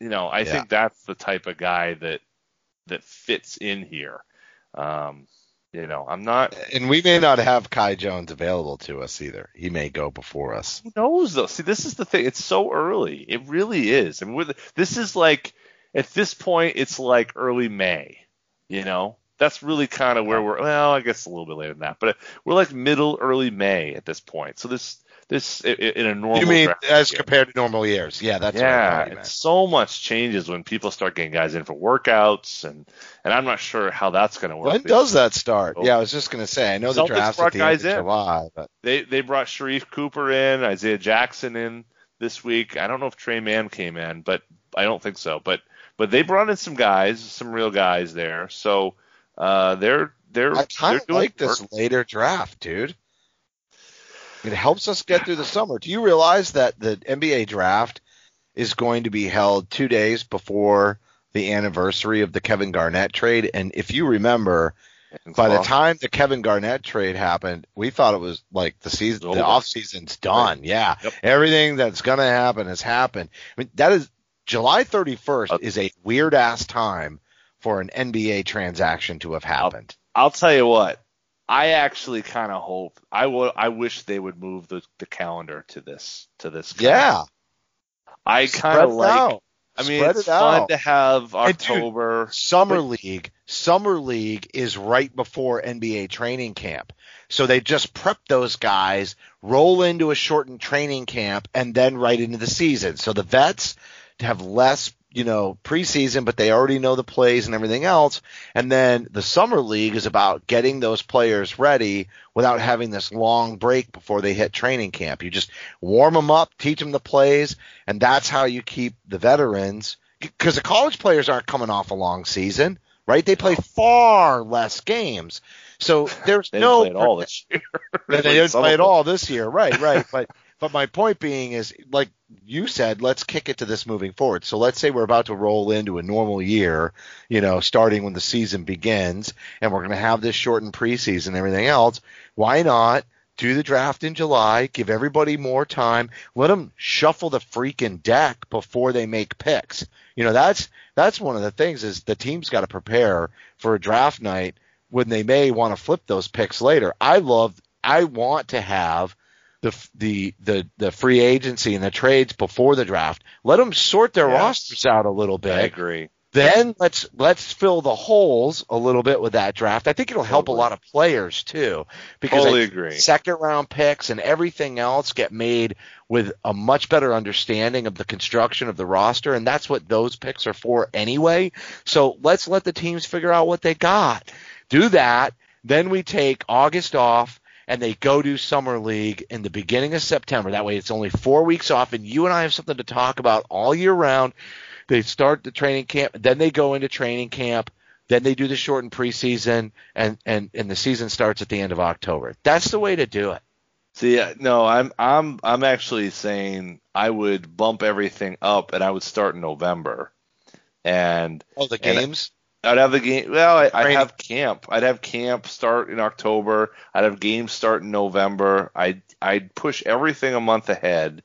you know, I Yeah. think that's the type of guy that that fits in here. Um, you know, I'm not. And we may not have Kai Jones available to us either. He may go before us. Who knows though? See, this is the thing. It's so early. It really is. I mean, with, this is like at this point, it's like early May. You know, that's really kind of where we're. Well, I guess a little bit later than that, but we're like middle, early May at this point. So this this in a normal. You mean as year. compared to normal years? Yeah, that's what yeah, you so much changes when people start getting guys in for workouts, and and I'm not sure how that's going to work. When does that start? Oh. Yeah, I was just gonna say. I know the draft's brought at the end guys of in. July, but They they brought Sharife Cooper in, Isaiah Jackson in this week. I don't know if Tre Mann came in, but I don't think so. But but they brought in some guys, some real guys there. So uh, they're they're I kind they're of doing like this work. later draft, dude. It helps us get through the summer. Do you realize that the NBA draft is going to be held two days before the anniversary of the Kevin Garnett trade? And if you remember, by the time the Kevin Garnett trade happened, we thought it was like the season, the off season's done. Yeah, Yep. everything that's gonna happen has happened. I mean, that is July 31st Uh, is a weird ass time for an NBA transaction to have happened. I'll tell you what. I actually kind of hope I would. I wish they would move the, the calendar to this to this. of- Yeah, I kind of like. out. I mean, Spread it's it fun out. to have And dude, October. Summer League, Summer League is right before NBA training camp. So they just prep those guys, roll into a shortened training camp, and then right into the season. So the vets have less, you know, preseason, but they already know the plays and everything else. And then the Summer League is about getting those players ready without having this long break before they hit training camp. You just warm them up, teach them the plays, and that's how you keep the veterans. Because the college players aren't coming off a long season, right? They play far less games. So there's They didn't no play at all this year. they didn't play at all this year, right? Right. but but my point being is, like you said, let's kick it to this moving forward. So let's say we're about to roll into a normal year, you know, starting when the season begins, and we're going to have this shortened preseason and everything else. Why not? Do the draft in July, give everybody more time, let them shuffle the freaking deck before they make picks. You know, that's that's one of the things is the team's got to prepare for a draft night when they may want to flip those picks later. I love I want to have the the the the free agency and the trades before the draft. Let them sort their Yes. rosters out a little bit. I agree. Then let's let's fill the holes a little bit with that draft. I think it'll help Totally. a lot of players too because Totally agree. second round picks and everything else get made with a much better understanding of the construction of the roster and that's what those picks are for anyway. So let's let the teams figure out what they got. Do that, then we take August off and they go do summer league in the beginning of September. That way it's only 4 weeks off and you and I have something to talk about all year round. They start the training camp, then they go into training camp, then they do the shortened preseason and and and the season starts at the end of October. That's the way to do it. See, no, I'm I'm I'm actually saying I would bump everything up and I would start in November, and Oh, the games? I'd have the game. Well, I, I'd have camp. I'd have camp start in October. I'd have games start in November. I'd I'd push everything a month ahead,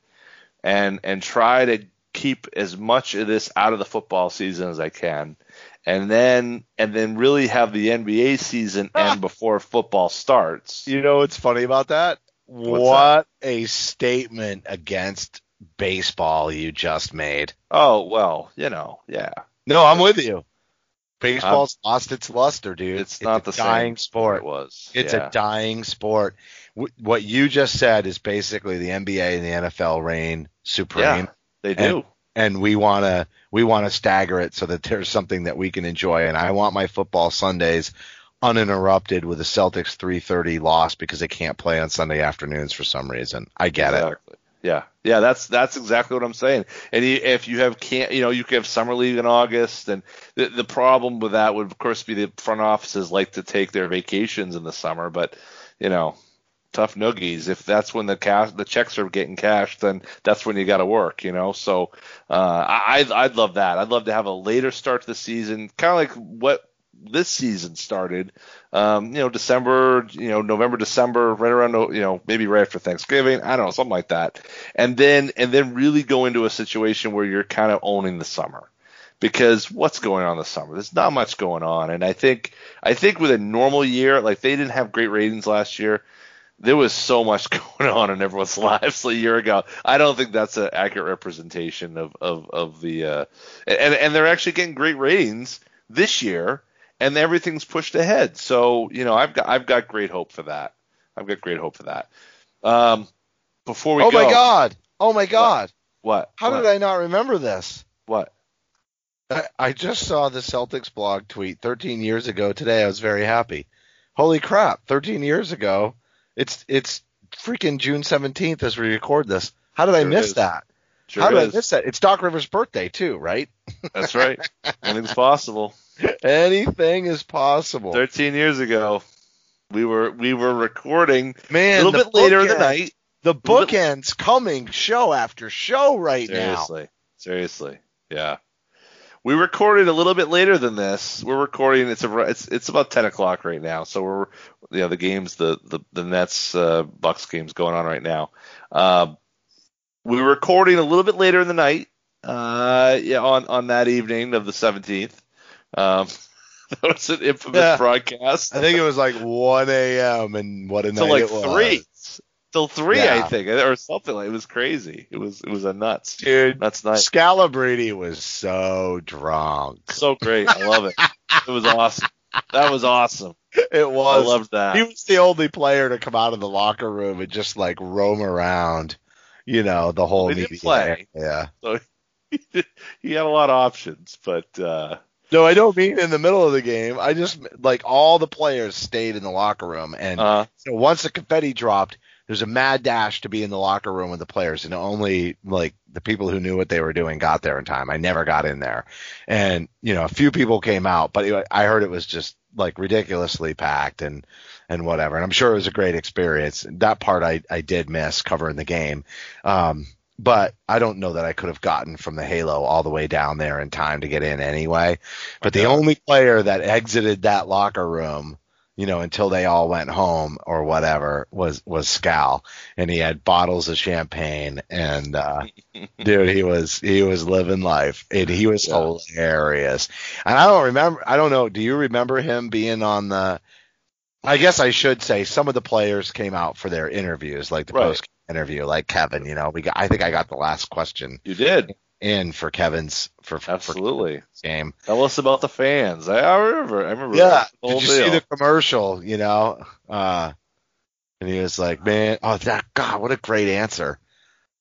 and and try to keep as much of this out of the football season as I can, and then and then really have the NBA season ah! end before football starts. You know what's funny about that? What's what a statement against baseball you just made. Oh well, you know, yeah. No, I'm with you. Baseball's um, lost its luster, dude. It's not a the dying same sport. It was. It's yeah. a dying sport. Wh- What you just said is basically the NBA and the NFL reign supreme. Yeah, they do. and we want to we want to stagger it so that there's something that we can enjoy and I want my football Sundays uninterrupted with a Celtics 3:30 loss because they can't play on Sunday afternoons for some reason. I get it. Yeah, yeah, that's that's exactly what I'm saying. And if you have can't, you know, you could have summer league in August, and the the problem with that would of course be the front offices like to take their vacations in the summer, but you know, tough noogies. If that's when the cash the checks are getting cashed, then that's when you got to work, you know. So uh, I I'd, I'd love that. I'd love to have a later start to the season, kind of like what this season started. Um, you know, December, you know, November, December, right around, you know, maybe right after Thanksgiving. I don't know, something like that. And then, and then really go into a situation where you're kind of owning the summer. Because what's going on this summer? There's not much going on, and I think I think with a normal year, like they didn't have great ratings last year, there was so much going on in everyone's lives a year ago. I don't think that's an accurate representation of of of the uh, and and they're actually getting great ratings this year, and everything's pushed ahead. So you know, I've got I've got great hope for that. I've got great hope for that. Um, before we oh go, my god! Oh my god! what? How what? did I not remember this? What? I, I just saw the Celtics blog tweet 13 years ago today. I was very happy. Holy crap! 13 years ago. It's it's freaking June 17th as we record this. How did I Sure miss is. that? Sure How did is. I miss that? It's Doc Rivers' birthday too, right? That's right. Anything's possible. Anything is possible. 13 years ago, we were we were recording Man, a little bit later in the night. The bookends coming show after show right now. Seriously, seriously, yeah. We recorded a little bit later than this. We're recording. It's a, it's it's about 10 o'clock right now. So we're you know the games the the the Nets uh, Bucks games going on right now. Uh, we were recording a little bit later in the night. Uh, yeah, on on that evening of the 17th. Um, that was an infamous Yeah. broadcast. I think it was like 1 a.m. and what a till night like it was. three, till three, Yeah. I think, or something like. It was crazy. It was it was a nuts, Dude, nuts night. Scalabrine was so drunk. So great, I love it. It was awesome. That was awesome. It I was. loved that. he was the only player to come out of the locker room and just like roam around, you know, the whole He media play. area. he had a lot of options, but uh, No, I don't mean in the middle of the game. I just like all the players stayed in the locker room, and uh, so once the confetti dropped, there's a mad dash to be in the locker room with the players, and only like the people who knew what they were doing got there in time. I never got in there, and you know, a few people came out, but it- I heard it was just like ridiculously packed and and whatever. And I'm sure it was a great experience. That part I I did miss covering the game. Um, but I don't know that I could have gotten from the Halo all the way down there in time to get in anyway. But the only player that exited that locker room, you know, until they all went home or whatever was was Scal, and he had bottles of champagne, and uh, dude, he was he was living life, and he was Yeah. hilarious. And I don't remember, I don't know, do you remember him being on the? I guess I should say some of the players came out for their interviews, like the Right. post interview, like Kevin. You know, we got, I think I got the last question you did in for Kevin's for for absolutely. Kevin's game. Tell us about the fans. I, I remember. I remember. Yeah. the whole Did you deal. see the commercial? You know, uh, and he was like, "Man, oh that God, what a great answer."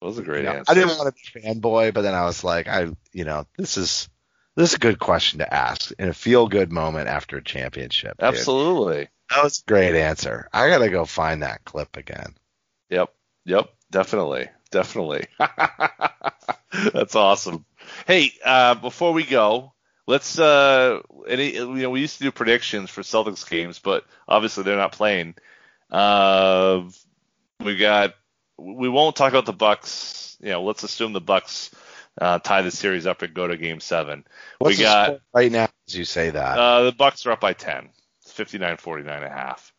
It was a great You know, answer. I didn't want to be fanboy, but then I was like, I, you know, this is this is a good question to ask in a feel good moment after a championship. dude. That was a great answer. I gotta go find that clip again. Yep. Yep. Definitely. Definitely. That's awesome. Hey, uh, before we go, let's uh, any you know we used to do predictions for Celtics games, but obviously they're not playing. Uh, we got we won't talk about the Bucks. You know, let's assume the Bucks uh, tie the series up and go to Game Seven. What's we the got right now as you say that. uh, the Bucks are up by ten. It's 59-49 and a half.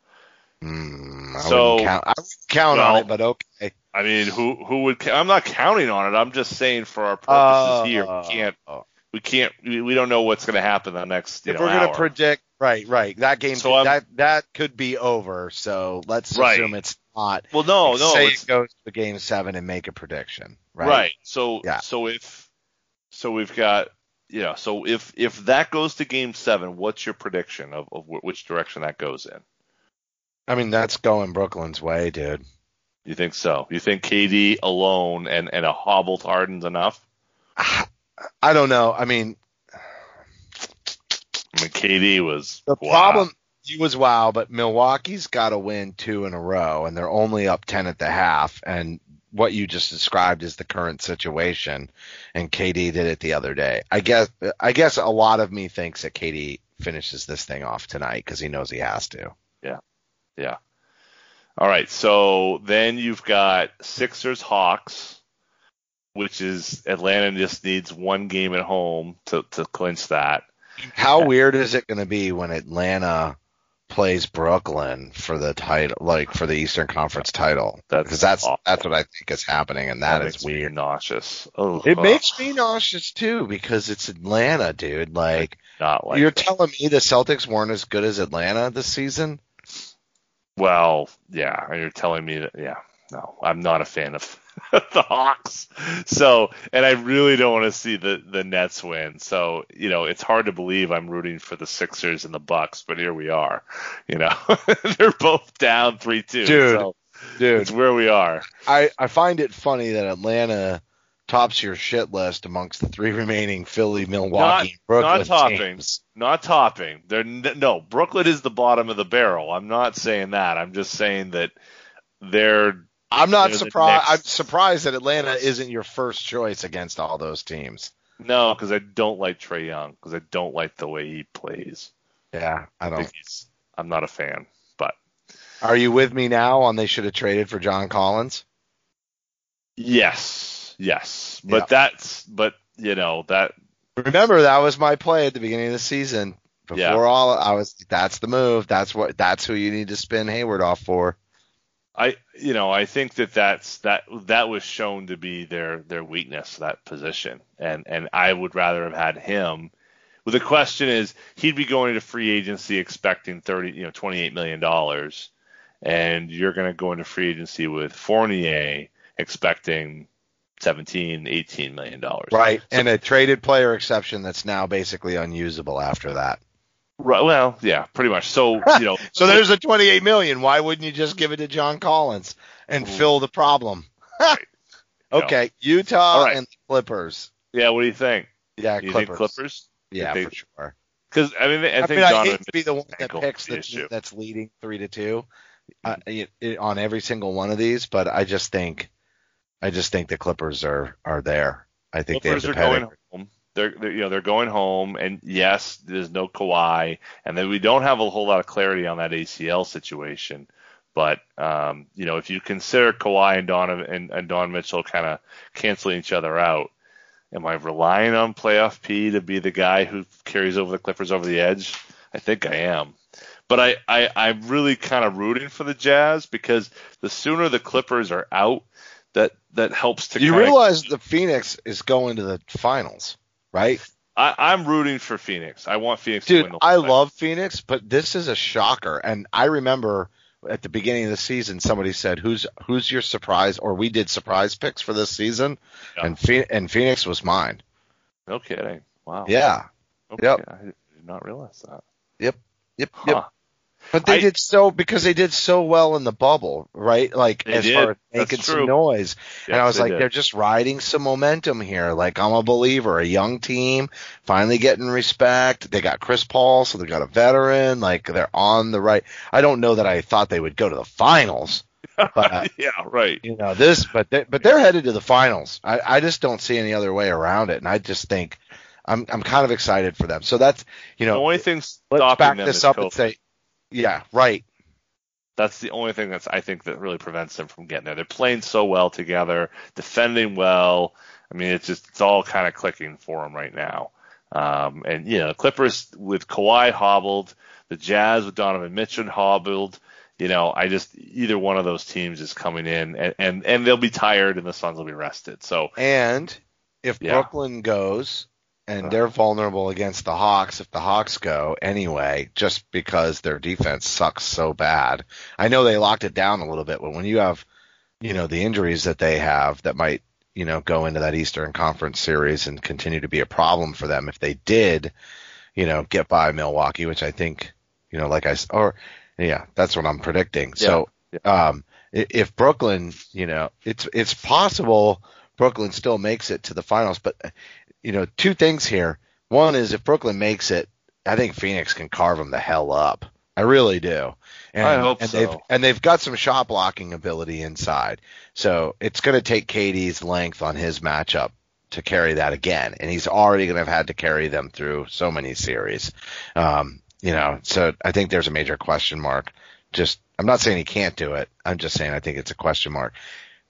Hmm, I so- count, I count Well, on it, but okay. I mean, who who would? I'm not counting on it. I'm just saying for our purposes here, we can't Oh. we can't we, we don't know what's going to happen the next you if know we're gonna predict right right that game So I'm- that that could be over so let's Right. assume it's not well, no, no, say it goes to game seven and make a prediction right, right. So Yeah. so if so we've got know so if if that goes to game seven, what's your prediction of, of which direction that goes in? i mean that's going brooklyn's way dude You think so? You think KD alone and and a hobbled Harden's enough? i don't know i mean I mean, KD was the wow. problem he was wow but milwaukee's got to win two in a row and they're only up 10 at the half and what you just described is the current situation and KD did it the other day i guess i guess a lot of me thinks that KD finishes this thing off tonight because he knows he has to Yeah. Yeah. All right. So then you've got Sixers Hawks, which is Atlanta just needs one game at home to, to clinch that. How weird is it going to be when Atlanta plays Brooklyn for the title, like for the Eastern Conference title? That's Because that's awful. that's what I think is happening, and that makes is me weird. nauseous. Oh, It makes me nauseous too because it's Atlanta, dude. Like, not like you're that. telling me the Celtics weren't as good as Atlanta this season? Well, yeah, and you're telling me that, yeah, no, I'm not a fan of the Hawks. So, and I really don't want to see the the Nets win. So, you know, it's hard to believe I'm rooting for the Sixers and the Bucks, but here we are. You know, they're both down three two. Dude. So, Dude, it's where we are. I, I find it funny that Atlanta tops your shit list amongst the three remaining Philly, Milwaukee, Not- Brooklyn not topping. teams. Not topping. They're n- no Brooklyn is the bottom of the barrel. I'm not saying that. I'm just saying that they're I'm not surprised. I'm surprised that Atlanta isn't your first choice against all those teams. no because I don't like Trae Young because I don't like the way he plays. Yeah, I don't. I'm not a fan. But Are you with me now on they should have traded for John Collins? yes, yes. But Yeah. that's but you know that Remember that was my play at the beginning of the season. Before Yeah. all, I was that's the move. That's what that's who you need to spin Hayward off for. I you know I think that that's that that was shown to be their their weakness that position and and I would rather have had him. Well, the question is he'd be going to free agency expecting thirty you know twenty eight million dollars, and you're going to go into free agency with Fournier expecting 17, 18 million dollars. Right. and a traded player exception that's now basically unusable after that. Right. Well, yeah, pretty much. So you know, So there's a 28 million. Why wouldn't you just give it to John Collins and fill the problem? No. okay, Utah All right. and the Clippers. yeah. What do you think? Yeah, you Clippers. think Clippers? Yeah, They- for sure. Because I mean, I, I, think mean, I hate to be the one that picks is the the issue. team that's leading three to two uh, it, it- on every single one of these, but I just think, I just think the Clippers are are there. I think Clippers they have the going pedigree. They're, they're you know they're going home, and yes, there's no Kawhi, and then we don't have a whole lot of clarity on that ACL situation. But um, you know, if you consider Kawhi and Don and, and Don Mitchell kind of canceling each other out, am I relying on playoff P to be the guy who carries over the Clippers over the edge? I think I am. But I, I I'm really kind of rooting for the Jazz because the sooner the Clippers are out, that that helps to You realize the Phoenix is going to the finals, right? I, I'm rooting for Phoenix. I want Phoenix to Dude, win the I love Phoenix, but this is a shocker. And I remember at the beginning of the season, somebody said, "Who's who's your surprise?" Or we did surprise picks for this season, Yeah. and Phe- and Phoenix was mine. No kidding. Wow. Yeah, Okay. Yep. I did not realize that. yep, yep, Huh. yep. But they I- did so because they did so well in the bubble, right? Like as did. far as making some noise. and I was they like, did. they're just riding some momentum here. Like I'm a believer, a young team finally getting respect. They got Chris Paul, so they got a veteran. Like they're on the right. I don't know that I thought they would go to the finals, but uh, yeah, right. you know this, but they, but they're headed to the finals. I, I just don't see any other way around it, and I just think I'm I'm kind of excited for them. So that's you know the only thing let's stopping back them this is up COVID. and say, yeah, right. That's the only thing that's I think that really prevents them from getting there. They're playing so well together, defending well. I mean, it's just it's all kind of clicking for them right now. Um, and you know, Clippers with Kawhi hobbled, the Jazz with Donovan Mitchell hobbled. You know, I just either one of those teams is coming in and and, and they'll be tired and the Suns will be rested. So And if Yeah. Brooklyn goes and they're vulnerable against the Hawks, if the Hawks go anyway, just because their defense sucks so bad. I know they locked it down a little bit, but when you have, you know, the injuries that they have that might, you know, go into that Eastern Conference series and continue to be a problem for them if they did, you know, get by Milwaukee, which I think, you know, like I or yeah, that's what I'm predicting. So, um, if Brooklyn, you know, it's it's possible Brooklyn still makes it to the finals, but you know, two things here. One is if Brooklyn makes it, I think Phoenix can carve them the hell up. I really do. And, I hope and so. They've, and they've got some shot blocking ability inside. So it's going to take KD's length on his matchup to carry that again. And he's already going to have had to carry them through so many series. Um, you know, so I think there's a major question mark. Just, I'm not saying he can't do it. I'm just saying I think it's a question mark.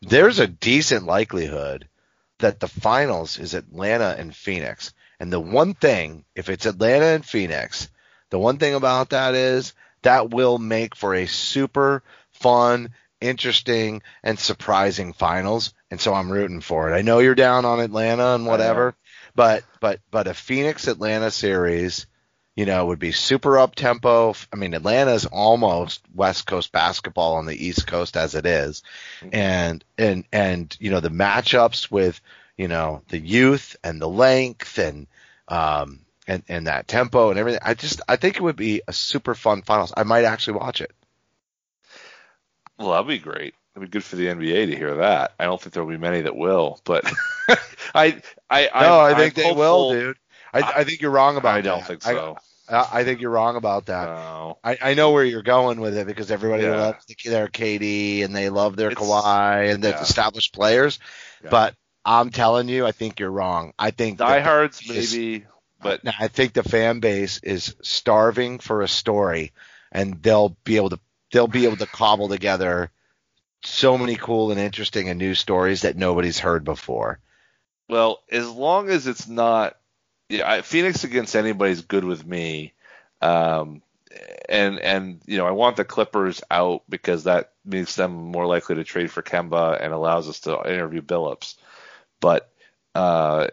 There's a decent likelihood that the finals is Atlanta and Phoenix. And the one thing, if it's Atlanta and Phoenix, the one thing about that is that will make for a super fun, interesting, and surprising finals. And so I'm rooting for it. I know you're down on Atlanta and whatever, but but but a Phoenix Atlanta series, you know, it would be super up tempo. I mean, Atlanta's almost West Coast basketball on the East Coast as it is. And and and you know, the matchups with, you know, the youth and the length and um and, and that tempo and everything. I just I think it would be a super fun finals. I might actually watch it. well, that'd be great. It'd be good for the NBA to hear that. I don't think there'll be many that will, but I, I, No, I, I think I'm they will, dude. I, I think you're wrong about I don't that. think so. I, I think you're wrong about that. No. I, I know where you're going with it because everybody Yeah. loves the, their KD and they love their It's- Kawhi and the yeah. established players. Yeah. But I'm telling you, I think you're wrong. I think Diehards is- maybe, but I think the fan base is starving for a story, and they'll be able to they'll be able to cobble together so many cool and interesting and new stories that nobody's heard before. Well, as long as it's not, yeah, I, Phoenix against anybody's good with me. Um, and and you know, I want the Clippers out because that makes them more likely to trade for Kemba and allows us to interview Billups. But uh,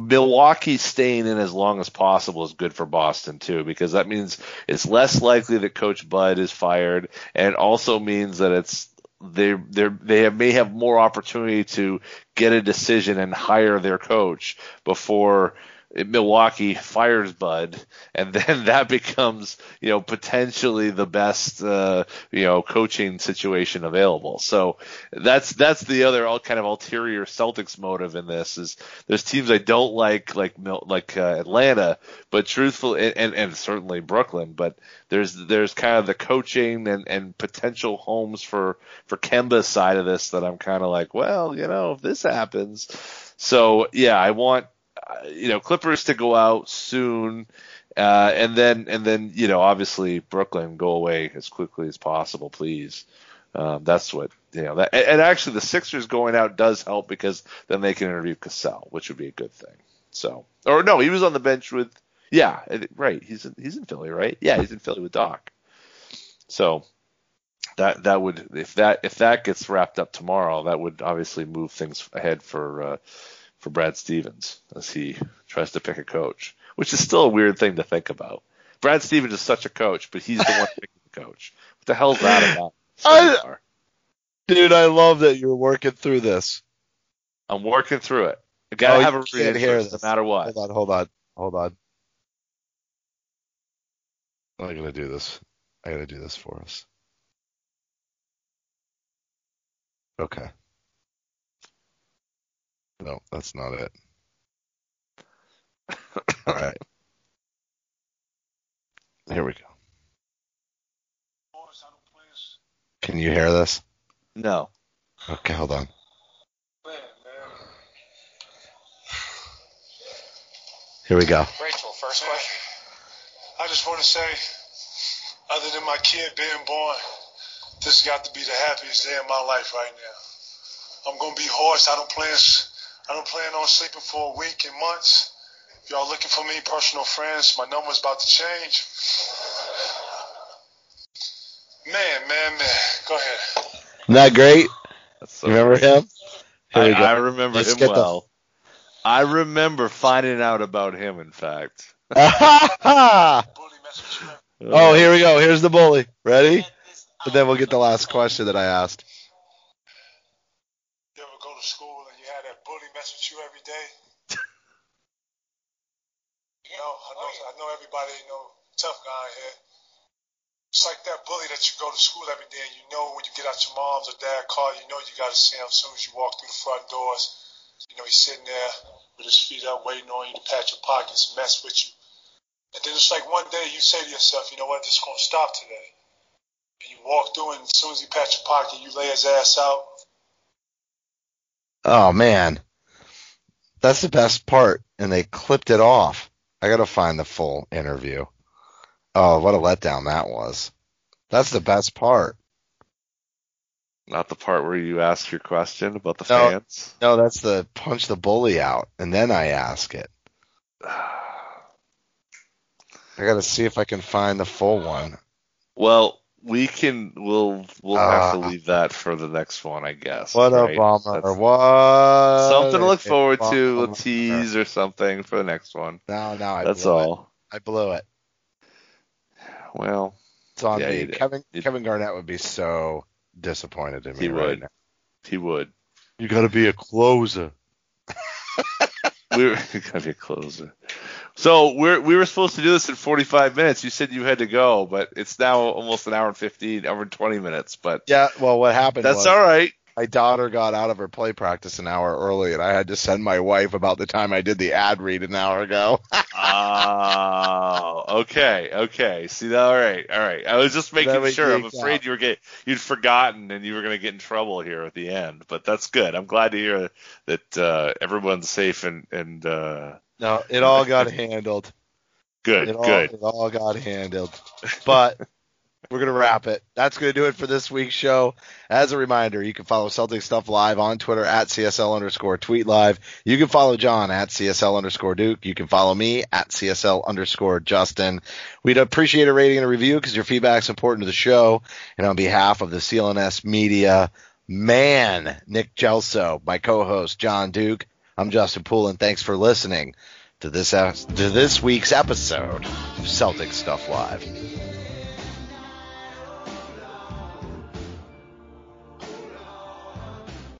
Milwaukee staying in as long as possible is good for Boston too, because that means it's less likely that Coach Bud is fired, and also means that it's they they they have, may have more opportunity to get a decision and hire their coach before Milwaukee fires Bud, and then that becomes you know potentially the best uh, you know coaching situation available. So that's that's the other all kind of ulterior Celtics motive in this is there's teams I don't like like like uh, Atlanta, but truthfully and, and certainly Brooklyn, but there's there's kind of the coaching and, and potential homes for for Kemba's side of this that I'm kind of like, well, you know, if this happens, so yeah, I want you know Clippers to go out soon, uh, and then and then you know obviously Brooklyn go away as quickly as possible, please. Um, that's what you know. That, and actually, the Sixers going out does help because then they can interview Cassell, which would be a good thing. So, or no, he was on the bench with. Yeah, right. He's in, he's in Philly, right? Yeah, he's in Philly with Doc. So that that would if that if that gets wrapped up tomorrow, that would obviously move things ahead for uh, for Brad Stevens as he tries to pick a coach, which is still a weird thing to think about. Brad Stevens is such a coach, but he's the one picking the coach. What the hell's that about? So I- Dude, I love that you're working through this. I'm working through it. I gotta Oh, have you a can't no matter what. Hold on, hold on, hold on. I'm gonna do this. I gotta do this for us. Okay. No, that's not it. All right. Here we go. Can you hear this? No. Okay, hold on. Here we go. Rachel, first question. I just want to say, other than my kid being born, this has got to be the happiest day of my life right now. I'm gonna be hoarse. I don't plan. I don't plan on sleeping for a week and months. If y'all looking for me, personal friends, my number's about to change. Man, man, man. Go ahead. Isn't that great? So You remember him? Here I, we go. I remember Let's him get the- well. I remember finding out about him, in fact. Bully mess with you. oh, here we go. Here's the bully. Ready? But then we'll get the last question that I asked. Go to school and you had that bully mess with you every day? You know, I know, I know everybody, you know, tough guy here. It's like that bully that you go to school every day and you know when you get out your mom's or dad's car, you know you got to see him as soon as you walk through the front doors. You know, he's sitting there with his feet up waiting on you to pat your pockets, mess with you. And then it's like one day you say to yourself, you know what, this is going to stop today. And you walk through and as soon as he pats your pocket, you lay his ass out. Oh man, that's the best part, and they clipped it off. I gotta find the full interview. Oh, what a letdown that was. That's the best part. Not the part where you ask your question about the No. fans. No, that's the punch the bully out, and then I ask it. I gotta see if I can find the full one. Well, we can. We'll we'll have to Ah. leave that for the next one, I guess. What right? a bummer! That's What something to look forward to. A tease or something for the next one. No, no, I That's blew it. That's all. I blew it. Well, It's on Yeah, me. did. Kevin Kevin Garnett would be so disappointed in me He right would. now. he would. You got to be a closer. We were gotta be closer. So we're we were supposed to do this in 45 minutes. You said you had to go, but it's now almost an hour and 15, hour and 20 minutes. But Yeah, well, what happened that's was all right. My daughter got out of her play practice an hour early, and I had to send my wife about the time I did the ad read an hour ago. Oh, okay, okay. See, all right, all right. I was just making sure. I'm afraid out. you were get you'd forgotten and you were going to get in trouble here at the end. But that's good. I'm glad to hear that uh, everyone's safe and and uh, no, it all got handled. good, It all, good. it all got handled. But we're going to wrap it. That's going to do it for this week's show. As a reminder, you can follow Celtics Stuff Live on Twitter at CSL underscore tweet live. You can follow Jon at CSL underscore Duke. You can follow me at CSL underscore Justin. We'd appreciate a rating and a review because your feedback is important to the show. And on behalf of the CLNS Media man, Nick Gelso, my co-host, Jon Duke, I'm Justin Poulin. Thanks for listening to this to this week's episode of Celtics Stuff Live.